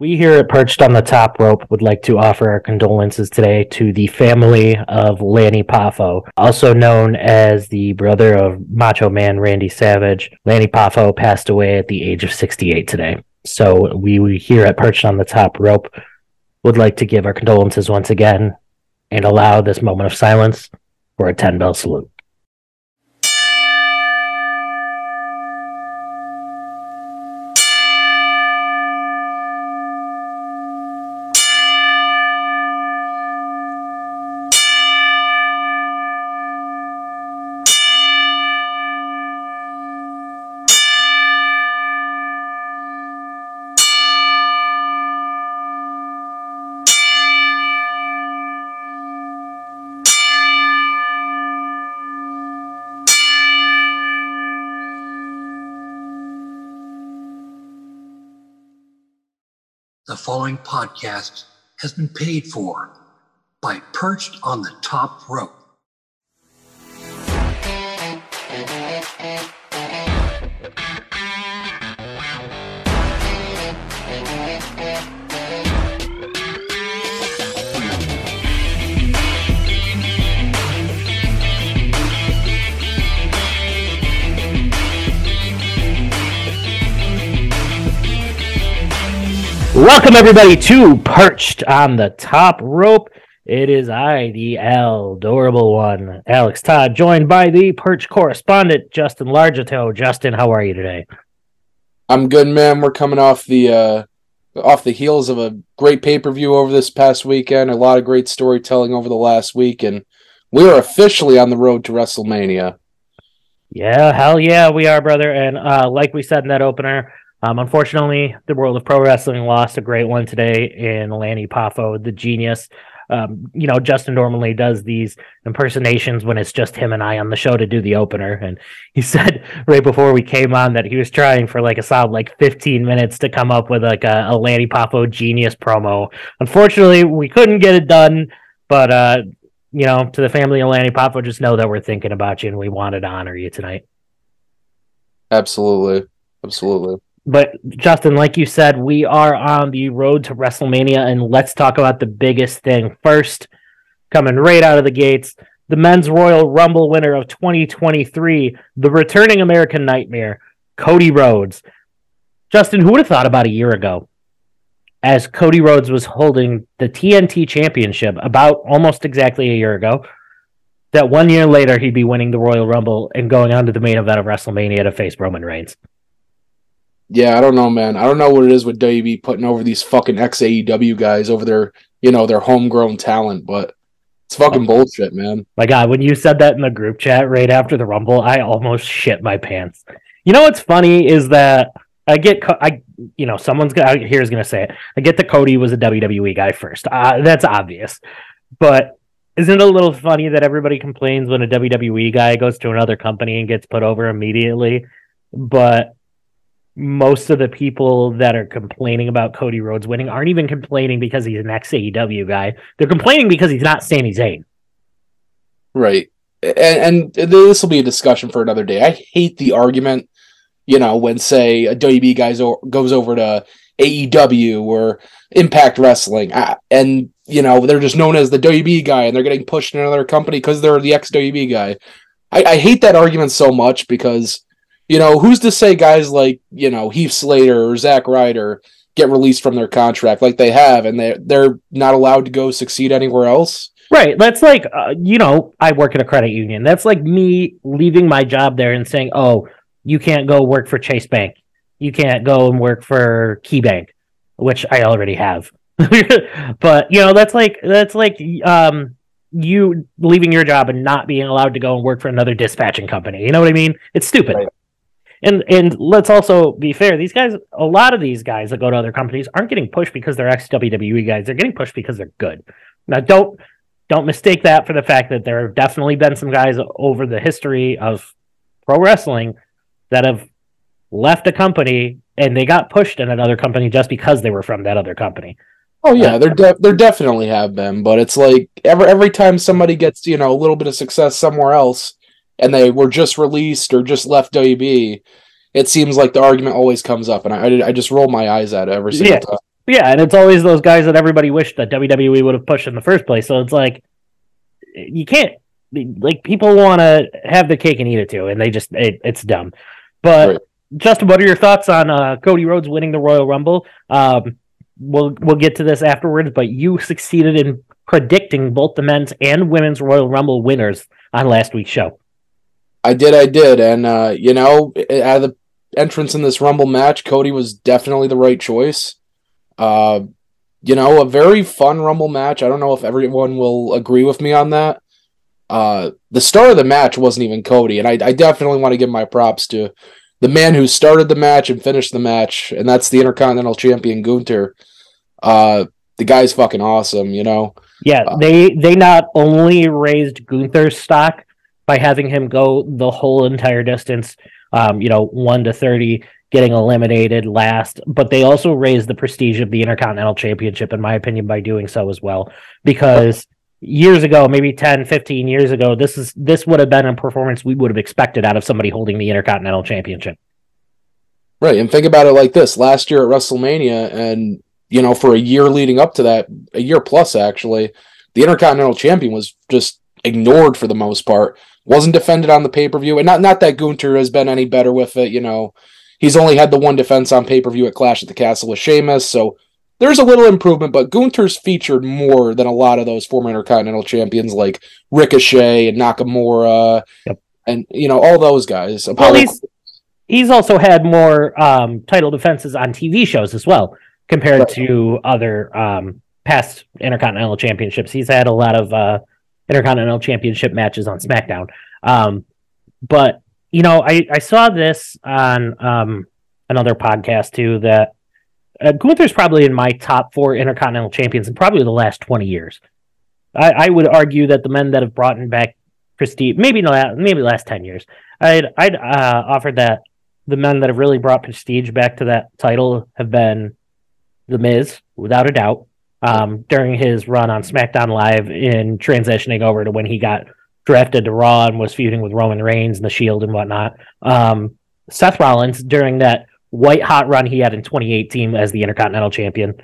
We here at Perched on the Top Rope would like to offer our condolences today to the family of Lanny Poffo, also known as the brother of Macho Man Randy Savage. Lanny Poffo passed away at the age of 68 today. So we, we here at Perched on the Top Rope would like to give our condolences once again and allow this moment of silence for a 10 bell salute. The following podcast has been paid for by Perched on the Top Rope. Welcome everybody to Perched on the Top Rope. It is I, the adorable one, Alex Todd, joined by the Perch correspondent Justin Largetoe. Justin, how are you today? I'm good, man. We're coming off the uh off the heels of a great pay-per-view over this past weekend, a lot of great storytelling over the last week, and we are officially on the road to WrestleMania. Yeah, hell yeah, we are, brother. And uh, like we said in that opener, um, unfortunately, the world of pro wrestling lost a great one today in Lanny Poffo, the genius. Um, you know, Justin normally does these impersonations when it's just him and I on the show to do the opener. And he said right before we came on that he was trying for like a solid like 15 minutes to come up with like a, a Lanny Poffo genius promo. Unfortunately, we couldn't get it done, but uh, you know, to the family of Lanny Poffo, just know that we're thinking about you and we wanted to honor you tonight. Absolutely. Absolutely but Justin, like you said, we are on the road to WrestleMania, and let's talk about the biggest thing first. Coming right out of the gates, the men's Royal Rumble winner of 2023, the returning American Nightmare, Cody Rhodes. Justin, who would have thought about a year ago, as Cody Rhodes was holding the TNT Championship about almost exactly a year ago, that one year later he'd be winning the Royal Rumble and going on to the main event of WrestleMania to face Roman Reigns? Yeah, I don't know, man. I don't know what it is with WB putting over these fucking ex AEW guys over their, you know, their homegrown talent, but it's fucking bullshit, man. My God, when you said that in the group chat right after the Rumble, I almost shit my pants. You know what's funny is that I get, I, you know, someone's gonna here's gonna say it. I get that Cody was a WWE guy first. Uh, that's obvious, but isn't it a little funny that everybody complains when a WWE guy goes to another company and gets put over immediately, but most of the people that are complaining about Cody Rhodes winning aren't even complaining because he's an ex AEW guy. They're complaining because he's not Sami Zayn. Right. And, and this will be a discussion for another day. I hate the argument, you know, when say a WB guy goes over to AEW or Impact Wrestling, and you know they're just known as the WB guy, and they're getting pushed in another company because they're the ex WB guy. I, I hate that argument so much because you know, who's to say guys like, you know, Heath Slater or Zack Ryder get released from their contract like they have and they they're not allowed to go succeed anywhere else? Right. That's like, uh, you know, I work at a credit union. That's like me leaving my job there and saying, oh, you can't go work for Chase Bank. You can't go and work for KeyBank, which I already have. but, you know, that's like, that's like, um, you leaving your job and not being allowed to go and work for another dispatching company. You know what I mean? It's stupid. Right. And and let's also be fair. These guys, a lot of these guys that go to other companies aren't getting pushed because they're ex WWE guys. They're getting pushed because they're good. Now, don't don't mistake that for the fact that there have definitely been some guys over the history of pro wrestling that have left a company and they got pushed in another company just because they were from that other company. Oh yeah, uh, there de- there definitely have been, but it's like every every time somebody gets you know a little bit of success somewhere else, and they were just released or just left WB, it seems like the argument always comes up, and I, I just roll my eyes at it every single yeah. time. Yeah, and it's always those guys that everybody wished that WWE would have pushed in the first place. So it's like you can't like people want to have the cake and eat it too, and they just it, it's dumb. But right. Justin, what are your thoughts on uh, Cody Rhodes winning the Royal Rumble? Um, we'll we'll get to this afterwards, but you succeeded in predicting both the men's and women's Royal Rumble winners on last week's show. I did, I did, and uh, you know, out of the entrance in this Rumble match, Cody was definitely the right choice. Uh, you know, a very fun Rumble match. I don't know if everyone will agree with me on that. Uh, the star of the match wasn't even Cody, and I, I definitely want to give my props to the man who started the match and finished the match, and that's the Intercontinental Champion Gunther. Uh, the guy's fucking awesome, you know. Yeah, uh, they they not only raised Gunther's stock by having him go the whole entire distance, um, you know, one to thirty, getting eliminated last, but they also raised the prestige of the Intercontinental Championship, in my opinion, by doing so as well. Because years ago, maybe 10, 15 years ago, this is this would have been a performance we would have expected out of somebody holding the Intercontinental Championship. Right, and think about it like this: last year at WrestleMania, and you know, for a year leading up to that, a year plus actually, the Intercontinental Champion was just ignored for the most part. Wasn't defended on the pay per view, and not not that Gunther has been any better with it. You know, he's only had the one defense on pay per view at Clash at the Castle with Sheamus, so there's a little improvement, but Gunther's featured more than a lot of those former Intercontinental champions like Ricochet and Nakamura, yep. and you know all those guys. Well, he's, he's also had more um, title defenses on TV shows as well compared right. to other um, past Intercontinental championships. He's had a lot of uh, Intercontinental championship matches on SmackDown. Um, but you know, I I saw this on um, another podcast too that uh, Gunther's probably in my top four Intercontinental champions in probably the last 20 years. I, I would argue that the men that have brought him back prestige, maybe not, maybe last 10 years, I'd, I'd uh, offer that the men that have really brought prestige back to that title have been The Miz, without a doubt, um, during his run on SmackDown Live in transitioning over to when he got drafted to Raw and was feuding with Roman Reigns and The Shield and whatnot. Um, Seth Rollins during that white hot run he had in 2018 as the Intercontinental Champion.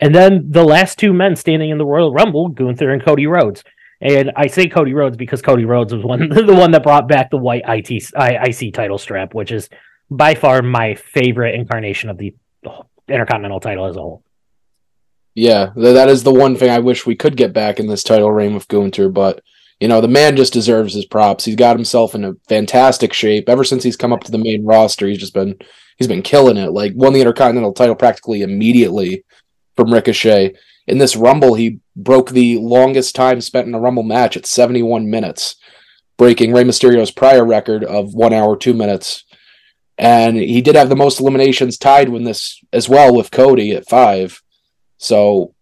And then the last two men standing in the Royal Rumble, Gunther and Cody Rhodes. And I say Cody Rhodes because Cody Rhodes was one the one that brought back the white IT, IC title strap, which is by far my favorite incarnation of the Intercontinental title as a whole. Yeah, that is the one thing I wish we could get back in this title reign with Gunther, but you know, the man just deserves his props. He's got himself in a fantastic shape. Ever since he's come up to the main roster, he's just been he's been killing it. Like won the Intercontinental title practically immediately from Ricochet. In this Rumble, he broke the longest time spent in a Rumble match at 71 minutes, breaking Rey Mysterio's prior record of one hour two minutes. And he did have the most eliminations tied with this as well with Cody at five. So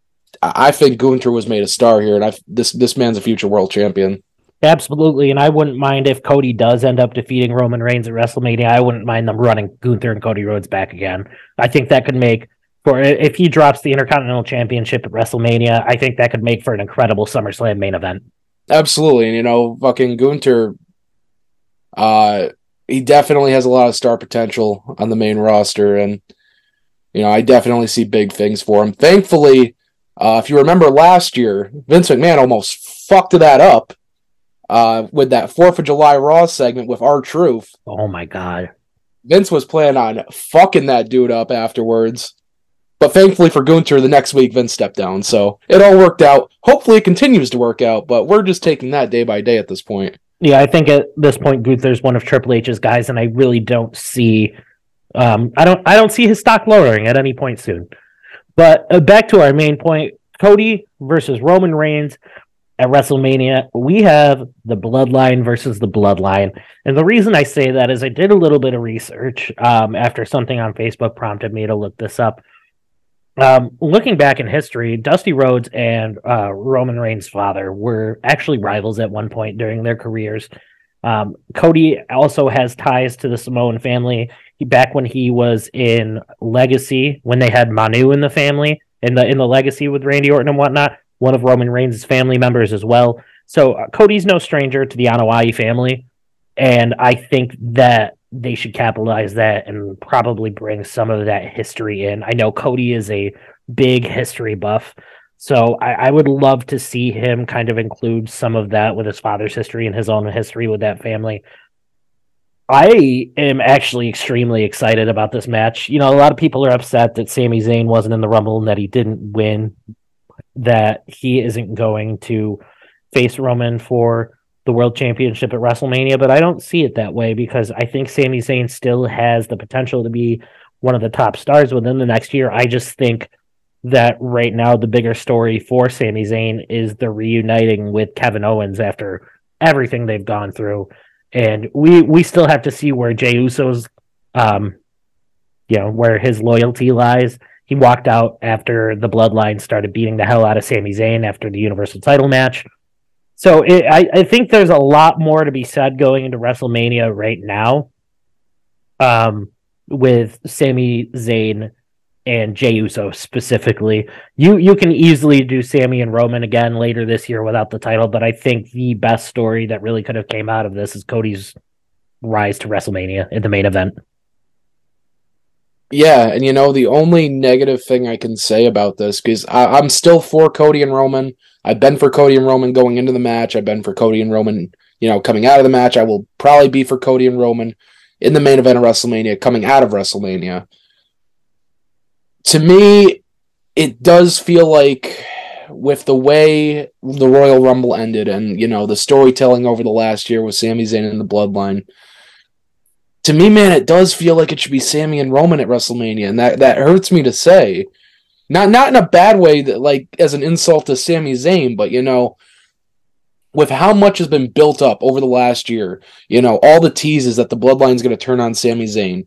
I think Gunther was made a star here, and I this this man's a future world champion. Absolutely, and I wouldn't mind if Cody does end up defeating Roman Reigns at WrestleMania. I wouldn't mind them running Gunther and Cody Rhodes back again. I think that could make for if he drops the Intercontinental Championship at WrestleMania. I think that could make for an incredible SummerSlam main event. Absolutely, and you know, fucking Gunther, uh, he definitely has a lot of star potential on the main roster, and you know, I definitely see big things for him. Thankfully uh, if you remember last year, Vince McMahon almost fucked that up uh, with that Fourth of July Raw segment with R-Truth. Oh my god! Vince was planning on fucking that dude up afterwards, but thankfully for Gunther, the next week Vince stepped down, so it all worked out. Hopefully, it continues to work out, but we're just taking that day by day at this point. Yeah, I think at this point Gunther's one of Triple H's guys, and I really don't see, um, I don't, I don't see his stock lowering at any point soon. But uh, back to our main point Cody versus Roman Reigns at WrestleMania. We have the bloodline versus the bloodline. And the reason I say that is I did a little bit of research um, after something on Facebook prompted me to look this up. Um, looking back in history, Dusty Rhodes and uh, Roman Reigns' father were actually rivals at one point during their careers. Um, Cody also has ties to the Samoan family. He, back when he was in Legacy, when they had Manu in the family, in the in the Legacy with Randy Orton and whatnot, one of Roman Reigns' family members as well. So uh, Cody's no stranger to the Anoa'i family, and I think that they should capitalize that and probably bring some of that history in. I know Cody is a big history buff. So I, I, would love to see him kind of include some of that with his father's history and his own history with that family. I am actually extremely excited about this match. You know, a lot of people are upset that Sami Zayn wasn't in the Rumble and that he didn't win, that he isn't going to face Roman for the World Championship at WrestleMania, but I don't see it that way because I think Sami Zayn still has the potential to be one of the top stars within the next year. I just think that right now the bigger story for Sami Zayn is the reuniting with Kevin Owens after everything they've gone through and we we still have to see where Jey Uso's, um, you know, where his loyalty lies. He walked out after the Bloodline started beating the hell out of Sami Zayn after the Universal Title match. So it, I I think there's a lot more to be said going into WrestleMania right now. Um, with Sami Zayn and Jey Uso specifically. You you can easily do Sami and Roman again later this year without the title, but I think the best story that really could have came out of this is Cody's rise to WrestleMania in the main event. Yeah, and you know the only negative thing I can say about this because I'm still for Cody and Roman. I've been for Cody and Roman going into the match. I've been for Cody and Roman, you know, coming out of the match. I will probably be for Cody and Roman in the main event of WrestleMania, coming out of WrestleMania to me, it does feel like with the way the Royal Rumble ended and, you know, the storytelling over the last year with Sami Zayn and the Bloodline, to me, man, it does feel like it should be Sami and Roman at WrestleMania. And that, that hurts me to say. Not not in a bad way that like as an insult to Sami Zayn, but you know, with how much has been built up over the last year, you know, all the teases that the bloodline's gonna turn on Sami Zayn,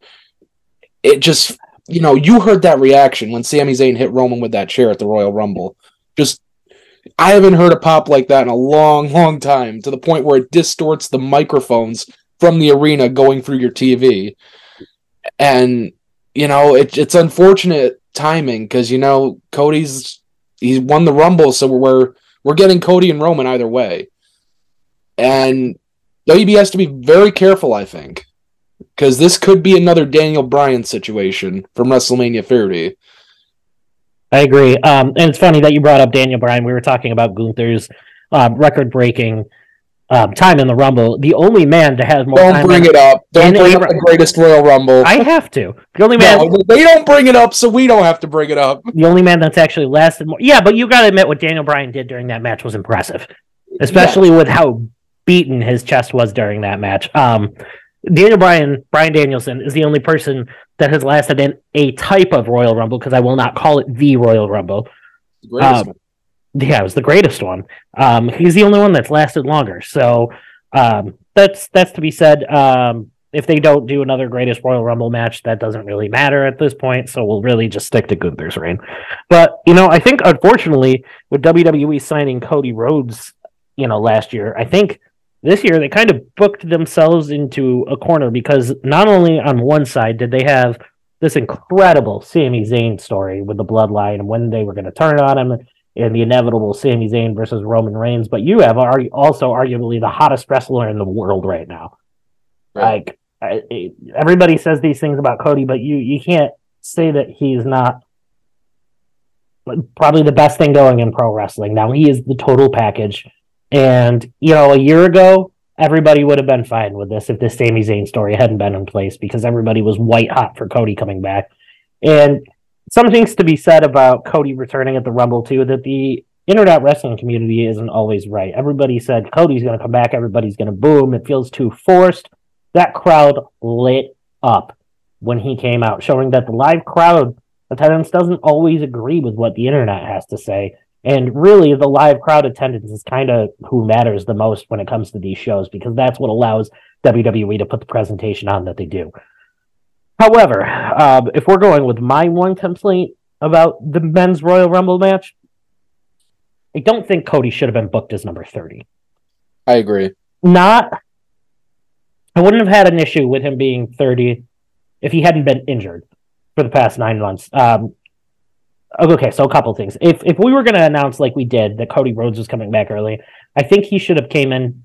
it just you know, you heard that reaction when Sami Zayn hit Roman with that chair at the Royal Rumble. Just, I haven't heard a pop like that in a long, long time to the point where it distorts the microphones from the arena going through your TV. And, you know, it, it's unfortunate timing because, you know, Cody's, he's won the Rumble, so we're, we're getting Cody and Roman either way. And WB has to be very careful, I think because this could be another Daniel Bryan situation from WrestleMania 30. I agree. Um, and it's funny that you brought up Daniel Bryan. We were talking about Gunther's um, record-breaking um, time in the Rumble. The only man to have more. Don't bring it up. Don't bring up the greatest Royal Rumble. I have to. The only man. No, they don't bring it up, so we don't have to bring it up. The only man that's actually lasted more. Yeah, but you got to admit what Daniel Bryan did during that match was impressive, especially yeah. with how beaten his chest was during that match. Um, Daniel Bryan, Brian Danielson is the only person that has lasted in a type of Royal Rumble because I will not call it the Royal Rumble. The um, yeah, it was the greatest one. Um, he's the only one that's lasted longer. So um, that's that's to be said. Um, if they don't do another greatest Royal Rumble match, that doesn't really matter at this point. So we'll really just stick to Gunther's reign. But you know, I think unfortunately with WWE signing Cody Rhodes, you know, last year, I think this year they kind of booked themselves into a corner because not only on one side did they have this incredible Sami Zayn story with the bloodline and when they were going to turn on him and the inevitable Sami Zayn versus Roman Reigns, but you have also arguably the hottest wrestler in the world right now. Right. Like everybody says these things about Cody, but you you can't say that he's not probably the best thing going in pro wrestling. Now he is the total package. And, you know, a year ago, everybody would have been fine with this if this Sami Zayn story hadn't been in place because everybody was white hot for Cody coming back. And some things to be said about Cody returning at the Rumble, too, that the internet wrestling community isn't always right. Everybody said Cody's going to come back, everybody's going to boom. It feels too forced. That crowd lit up when he came out, showing that the live crowd attendance doesn't always agree with what the internet has to say. And really, the live crowd attendance is kind of who matters the most when it comes to these shows because that's what allows WWE to put the presentation on that they do. However, uh, if we're going with my one complaint about the men's Royal Rumble match, I don't think Cody should have been booked as number 30. I agree. Not, I wouldn't have had an issue with him being 30 if he hadn't been injured for the past nine months. Um, Okay, so a couple things. If if we were going to announce like we did that Cody Rhodes was coming back early, I think he should have came in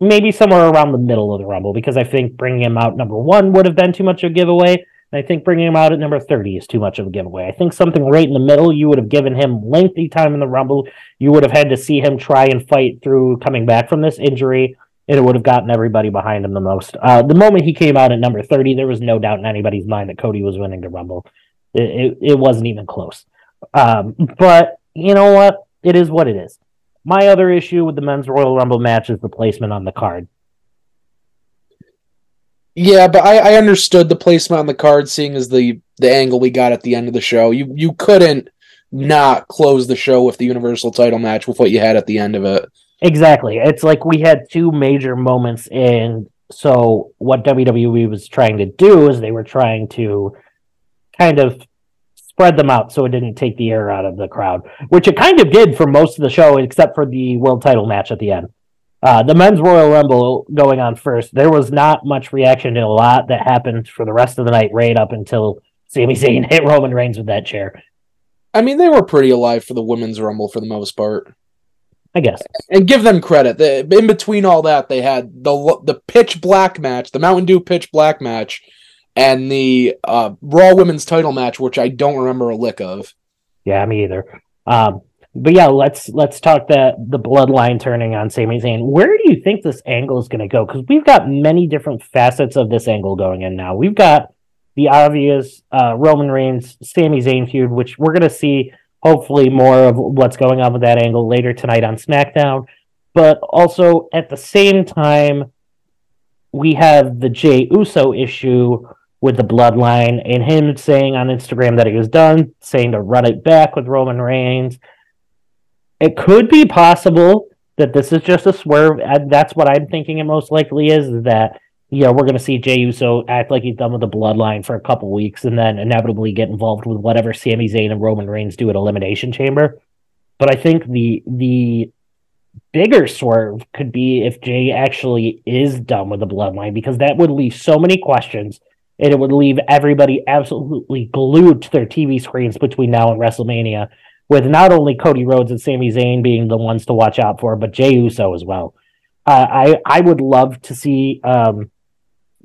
maybe somewhere around the middle of the Rumble because I think bringing him out number one would have been too much of a giveaway. And I think bringing him out at number 30 is too much of a giveaway. I think something right in the middle, you would have given him lengthy time in the Rumble. You would have had to see him try and fight through coming back from this injury, and it would have gotten everybody behind him the most. Uh, the moment he came out at number 30, there was no doubt in anybody's mind that Cody was winning the Rumble. It, it, it wasn't even close. Um, but you know what? It is what it is. My other issue with the men's Royal Rumble match is the placement on the card. Yeah, but I, I understood the placement on the card, seeing as the the angle we got at the end of the show. You you couldn't not close the show with the Universal title match with what you had at the end of it. Exactly. It's like we had two major moments and so what WWE was trying to do is they were trying to kind of spread them out so it didn't take the air out of the crowd, which it kind of did for most of the show except for the world title match at the end. Uh, the men's Royal Rumble going on first, there was not much reaction to a lot that happened for the rest of the night, right up until Sami Zayn hit Roman Reigns with that chair. I mean, they were pretty alive for the women's Rumble for the most part. I guess. And give them credit. In between all that, they had the the pitch black match, the Mountain Dew pitch black match, and the uh, Raw Women's Title match, which I don't remember a lick of. Yeah, me either. Um, but yeah, let's let's talk the the bloodline turning on Sami Zayn. Where do you think this angle is going to go? Because we've got many different facets of this angle going in now. We've got the obvious uh, Roman Reigns Sami Zayn feud, which we're going to see hopefully more of what's going on with that angle later tonight on SmackDown. But also at the same time, we have the Jey Uso issue with the bloodline and him saying on Instagram that he was done, saying to run it back with Roman Reigns it could be possible that this is just a swerve. and That's what I'm thinking it most likely is, is that you know, we're going to see Jey Uso act like he's done with the bloodline for a couple weeks and then inevitably get involved with whatever Sami Zayn and Roman Reigns do at Elimination Chamber. But I think the the bigger swerve could be if Jey actually is done with the bloodline because that would leave so many questions and it would leave everybody absolutely glued to their TV screens between now and WrestleMania with not only Cody Rhodes and Sami Zayn being the ones to watch out for, but Jey Uso as well. Uh, I I would love to see um,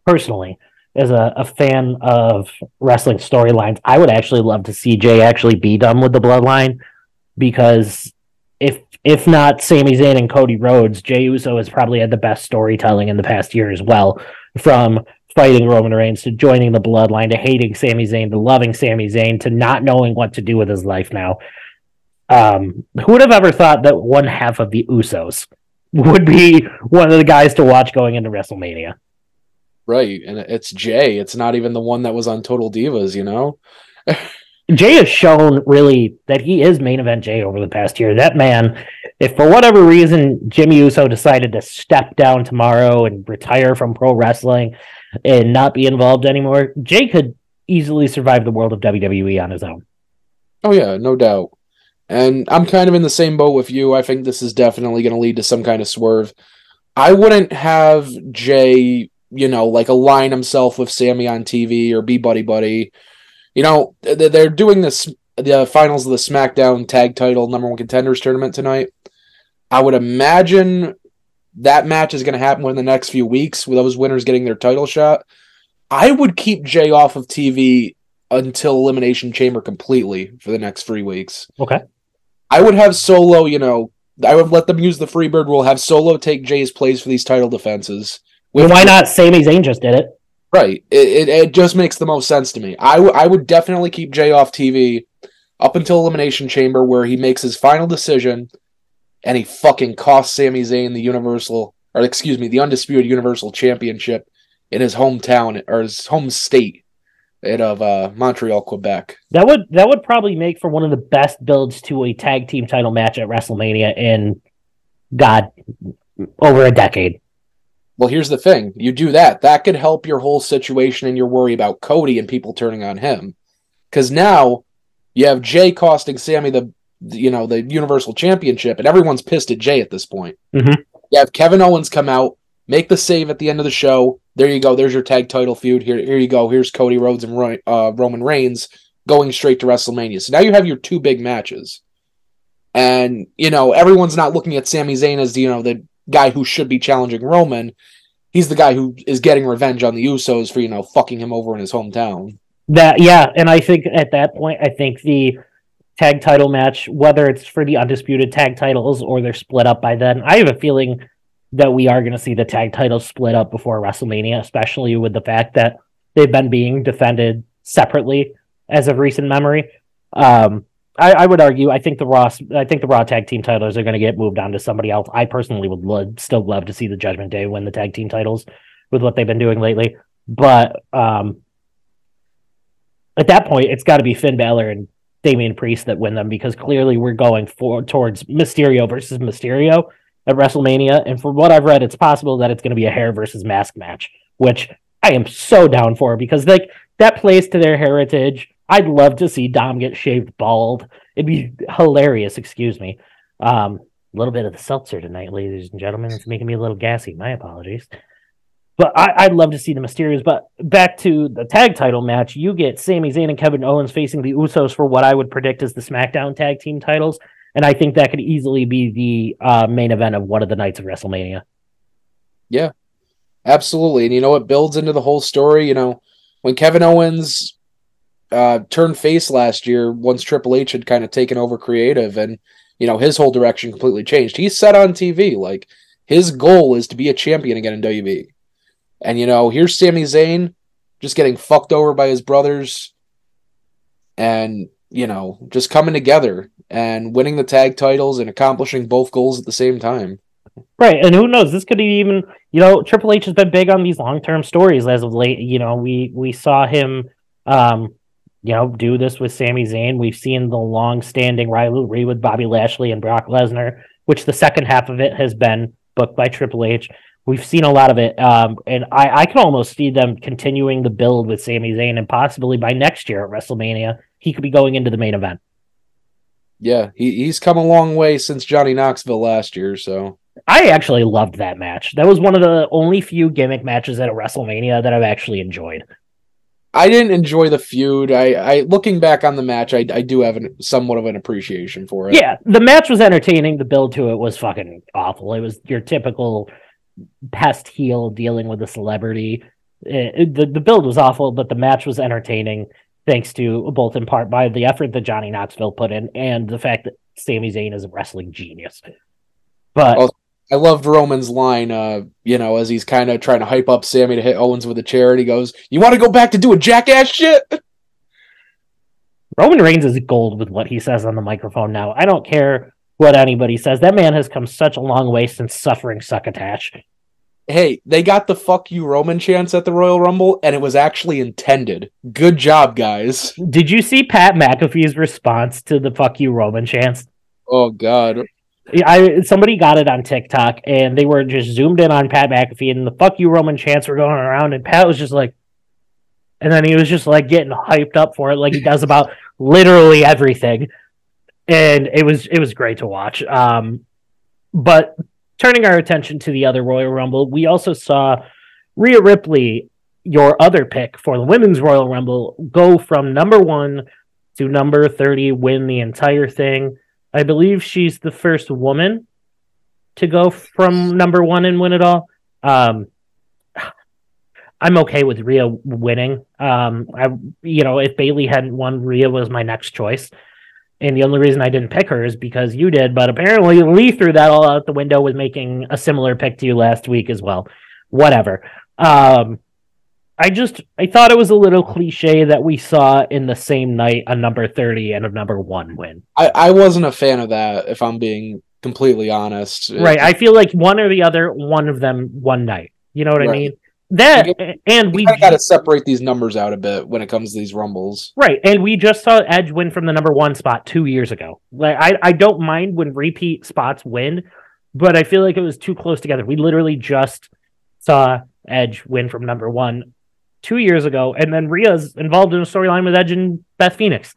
personally as a, a fan of wrestling storylines. I would actually love to see Jey actually be done with the bloodline because if if not Sami Zayn and Cody Rhodes, Jey Uso has probably had the best storytelling in the past year as well. From fighting Roman Reigns to joining the bloodline to hating Sami Zayn to loving Sami Zayn to not knowing what to do with his life now. Um, who would have ever thought that one half of the Usos would be one of the guys to watch going into WrestleMania? Right, and it's Jey. It's not even the one that was on Total Divas, you know. Jey has shown really that he is main event Jey over the past year. That man, if for whatever reason Jimmy Uso decided to step down tomorrow and retire from pro wrestling and not be involved anymore, Jey could easily survive the world of WWE on his own. Oh yeah, no doubt. And I'm kind of in the same boat with you. I think this is definitely going to lead to some kind of swerve. I wouldn't have Jey, you know, like align himself with Sami on TV or be buddy buddy. You know, they're doing this the finals of the SmackDown Tag Title Number One Contenders Tournament tonight. I would imagine that match is going to happen within the next few weeks with those winners getting their title shot. I would keep Jey off of TV until Elimination Chamber completely for the next three weeks. Okay. I would have Solo, you know, I would let them use the Freebird rule, have Solo take Jey's place for these title defenses. Well, why not Sami Zayn just did it? Right. It, it, it just makes the most sense to me. I, w- I would definitely keep Jey off TV up until Elimination Chamber where he makes his final decision and he fucking cost Sami Zayn the Universal, or excuse me, the Undisputed Universal Championship in his hometown or his home state out of uh, Montreal, Quebec. That would that would probably make for one of the best builds to a tag team title match at WrestleMania in God over a decade. Well, here's the thing: you do that, that could help your whole situation and your worry about Cody and people turning on him, because now you have Jey costing Sami the you know the Universal Championship, and everyone's pissed at Jey at this point. Mm-hmm. You have Kevin Owens come out, make the save at the end of the show, there you go. There's your tag title feud. Here, here you go. Here's Cody Rhodes and Roy, uh, Roman Reigns going straight to WrestleMania. So now you have your two big matches, and you know everyone's not looking at Sami Zayn as you know the guy who should be challenging Roman. He's the guy who is getting revenge on the Usos for you know fucking him over in his hometown. That yeah, and I think at that point, I think the tag title match, whether it's for the undisputed tag titles or they're split up by then, I have a feeling that we are going to see the tag titles split up before WrestleMania, especially with the fact that they've been being defended separately as of recent memory. Um, I, I, would argue. I think the Raw. I think the Raw tag team titles are going to get moved on to somebody else. I personally would lo- still love to see the Judgment Day win the tag team titles with what they've been doing lately. But um, at that point, it's got to be Finn Balor and Damian Priest that win them because clearly we're going for towards Mysterio versus Mysterio at WrestleMania. And from what I've read, it's possible that it's going to be a hair versus mask match, which I am so down for because like that plays to their heritage. I'd love to see Dom get shaved bald. It'd be hilarious. Excuse me. Um, a little bit of the seltzer tonight, ladies and gentlemen. It's making me a little gassy. My apologies. But I, would love to see the Mysterios. But back to the tag title match, you get Sami Zayn and Kevin Owens facing the Usos for what I would predict is the SmackDown tag team titles. And I think that could easily be the uh, main event of one of the nights of WrestleMania. Yeah, absolutely. And you know, it builds into the whole story. You know, when Kevin Owens uh, turned face last year, once Triple H had kind of taken over creative and, you know, his whole direction completely changed. He said on TV, like, his goal is to be a champion again in WWE. And, you know, here's Sami Zayn just getting fucked over by his brothers and, you know, just coming together and winning the tag titles and accomplishing both goals at the same time. Right, and who knows? This could even, you know, Triple H has been big on these long term stories as of late. You know, we we saw him, um, you know, do this with Sami Zayn. We've seen the long standing rivalry with Bobby Lashley and Brock Lesnar, which the second half of it has been booked by Triple H. We've seen a lot of it, um, and I, I can almost see them continuing the build with Sami Zayn, and possibly by next year at WrestleMania, he could be going into the main event. Yeah, he, he's come a long way since Johnny Knoxville last year. So I actually loved that match. That was one of the only few gimmick matches at a WrestleMania that I've actually enjoyed. I didn't enjoy the feud. I, I looking back on the match, I, I do have an, somewhat of an appreciation for it. Yeah, the match was entertaining. The build to it was fucking awful. It was your typical pest heel dealing with a celebrity. It, the the build was awful, but the match was entertaining thanks to both in part by the effort that Johnny Knoxville put in and the fact that Sami Zayn is a wrestling genius. But I loved Roman's line, uh, you know, as he's kind of trying to hype up Sami to hit Owens with a chair, and he goes, "You want to go back to doing jackass shit?" Roman Reigns is gold with what he says on the microphone now. I don't care what anybody says. That man has come such a long way since suffering succotash. Hey, they got the fuck you Roman chance at the Royal Rumble, and it was actually intended. Good job, guys. Did you see Pat McAfee's response to the fuck you Roman chance? Oh god. I somebody got it on TikTok and they were just zoomed in on Pat McAfee and the fuck you Roman chants were going around and Pat was just like and then he was just like getting hyped up for it like he does about literally everything and it was it was great to watch. Um, but turning our attention to the other Royal Rumble, we also saw Rhea Ripley, your other pick for the Women's Royal Rumble, go from number one to number 30, win the entire thing. I believe she's the first woman to go from number one and win it all. Um, I'm okay with Rhea winning. Um, I, you know, if Bayley hadn't won, Rhea was my next choice. And the only reason I didn't pick her is because you did. But apparently, Lee threw that all out the window with making a similar pick to you last week as well. Whatever. Um, I just I thought it was a little cliche that we saw in the same night a number thirty and a number one win. I, I wasn't a fan of that, if I'm being completely honest. Right. I feel like one or the other, one of them one night. You know what right. I mean? That and we got to separate these numbers out a bit when it comes to these rumbles, right? And we just saw Edge win from the number one spot two years ago. Like I, I don't mind when repeat spots win, but I feel like it was too close together. We literally just saw Edge win from number one two years ago, and then Rhea's involved in a storyline with Edge and Beth Phoenix.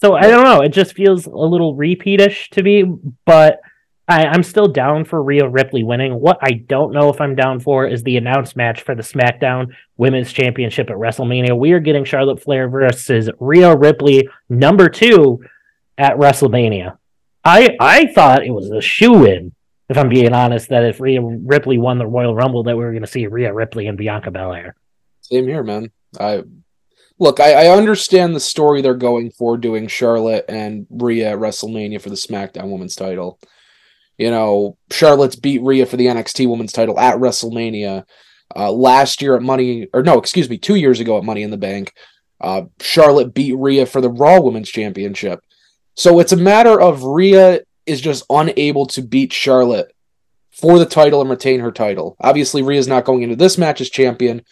So I don't know. It just feels a little repeatish to me, but I, am still down for Rhea Ripley winning. What I don't know if I'm down for is the announced match for the SmackDown Women's Championship at WrestleMania. We are getting Charlotte Flair versus Rhea Ripley, number two, at WrestleMania. I I thought it was a shoe in, if I'm being honest, that if Rhea Ripley won the Royal Rumble, that we were going to see Rhea Ripley and Bianca Belair. Same here, man. I look, I, I understand the story they're going for doing Charlotte and Rhea at WrestleMania for the SmackDown Women's title. You know, Charlotte's beat Rhea for the NXT Women's title at WrestleMania. Uh, last year at Money, or no, excuse me, two years ago at Money in the Bank, uh, Charlotte beat Rhea for the Raw Women's Championship. So it's a matter of Rhea is just unable to beat Charlotte for the title and retain her title. Obviously, Rhea's not going into this match as champion,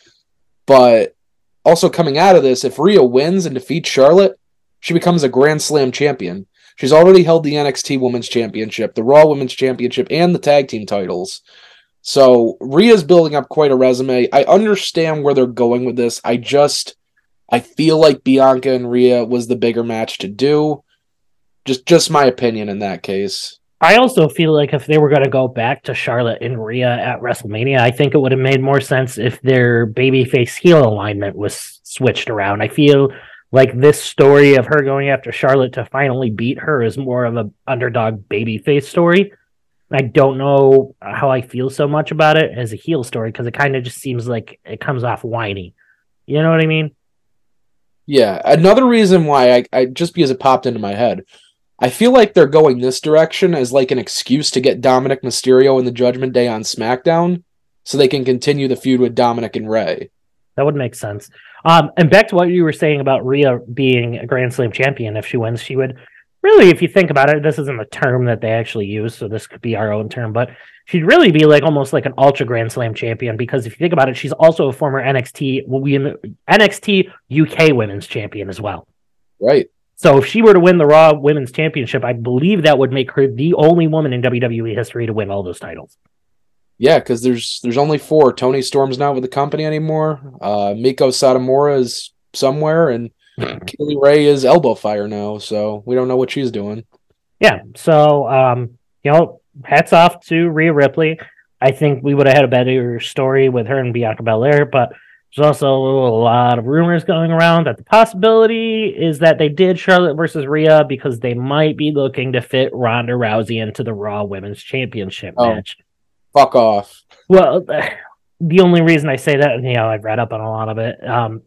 but also coming out of this, if Rhea wins and defeats Charlotte, she becomes a Grand Slam champion. She's already held the NXT Women's Championship, the Raw Women's Championship, and the tag team titles. So Rhea's building up quite a resume. I understand where they're going with this. I just I feel like Bianca and Rhea was the bigger match to do. Just just my opinion in that case. I also feel like if they were going to go back to Charlotte and Rhea at WrestleMania, I think it would have made more sense if their babyface heel alignment was switched around. I feel like this story of her going after Charlotte to finally beat her is more of a underdog babyface story. I don't know how I feel so much about it as a heel story because it kind of just seems like it comes off whiny. You know what I mean? Yeah. Another reason why I, I just because it popped into my head, I feel like they're going this direction as like an excuse to get Dominic Mysterio in the Judgment Day on SmackDown so they can continue the feud with Dominic and Rey. That would make sense. Um, and back to what you were saying about Rhea being a Grand Slam champion, if she wins, she would really, if you think about it, this isn't the term that they actually use, so this could be our own term, but she'd really be like almost like an ultra Grand Slam champion because if you think about it, she's also a former NXT NXT UK Women's Champion as well. Right. So if she were to win the Raw Women's Championship, I believe that would make her the only woman in WWE history to win all those titles. Yeah, because there's there's only four. Toni Storm's not with the company anymore. Uh, Meiko Satomura is somewhere, and Kay Lee Ray is Alba Fyre now, so we don't know what she's doing. Yeah, so um, you know, hats off to Rhea Ripley. I think we would have had a better story with her and Bianca Belair, but there's also a lot of rumors going around that the possibility is that they did Charlotte versus Rhea because they might be looking to fit Ronda Rousey into the Raw Women's Championship oh, match. Fuck off. Well, the only reason I say that, you know, I've read up on a lot of it. Um,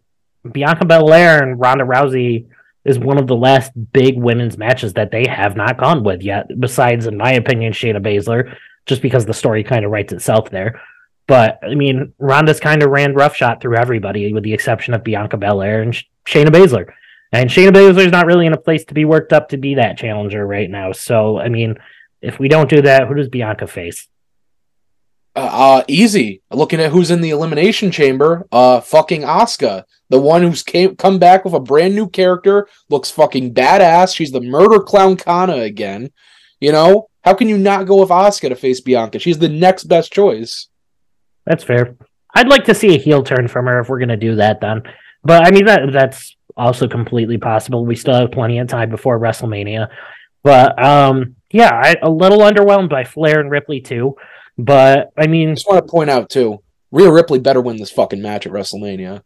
Bianca Belair and Ronda Rousey is one of the last big women's matches that they have not gone with yet, besides, in my opinion, Shayna Baszler, just because the story kind of writes itself there. But I mean, Ronda's kind of ran roughshod through everybody, with the exception of Bianca Belair and Shayna Baszler. And Shayna Baszler's not really in a place to be worked up to be that challenger right now. So, I mean, if we don't do that, who does Bianca face? Uh, uh, easy. Looking at who's in the elimination chamber, uh, fucking Asuka, the one who's came come back with a brand new character, looks fucking badass. She's the murder clown Kana again. You know, how can you not go with Asuka to face Bianca? She's the next best choice. That's fair. I'd like to see a heel turn from her if we're gonna do that then. But I mean that that's also completely possible. We still have plenty of time before WrestleMania. But um yeah, I, a little underwhelmed by Flair and Ripley too. But I mean, I just want to point out too, Rhea Ripley better win this fucking match at WrestleMania.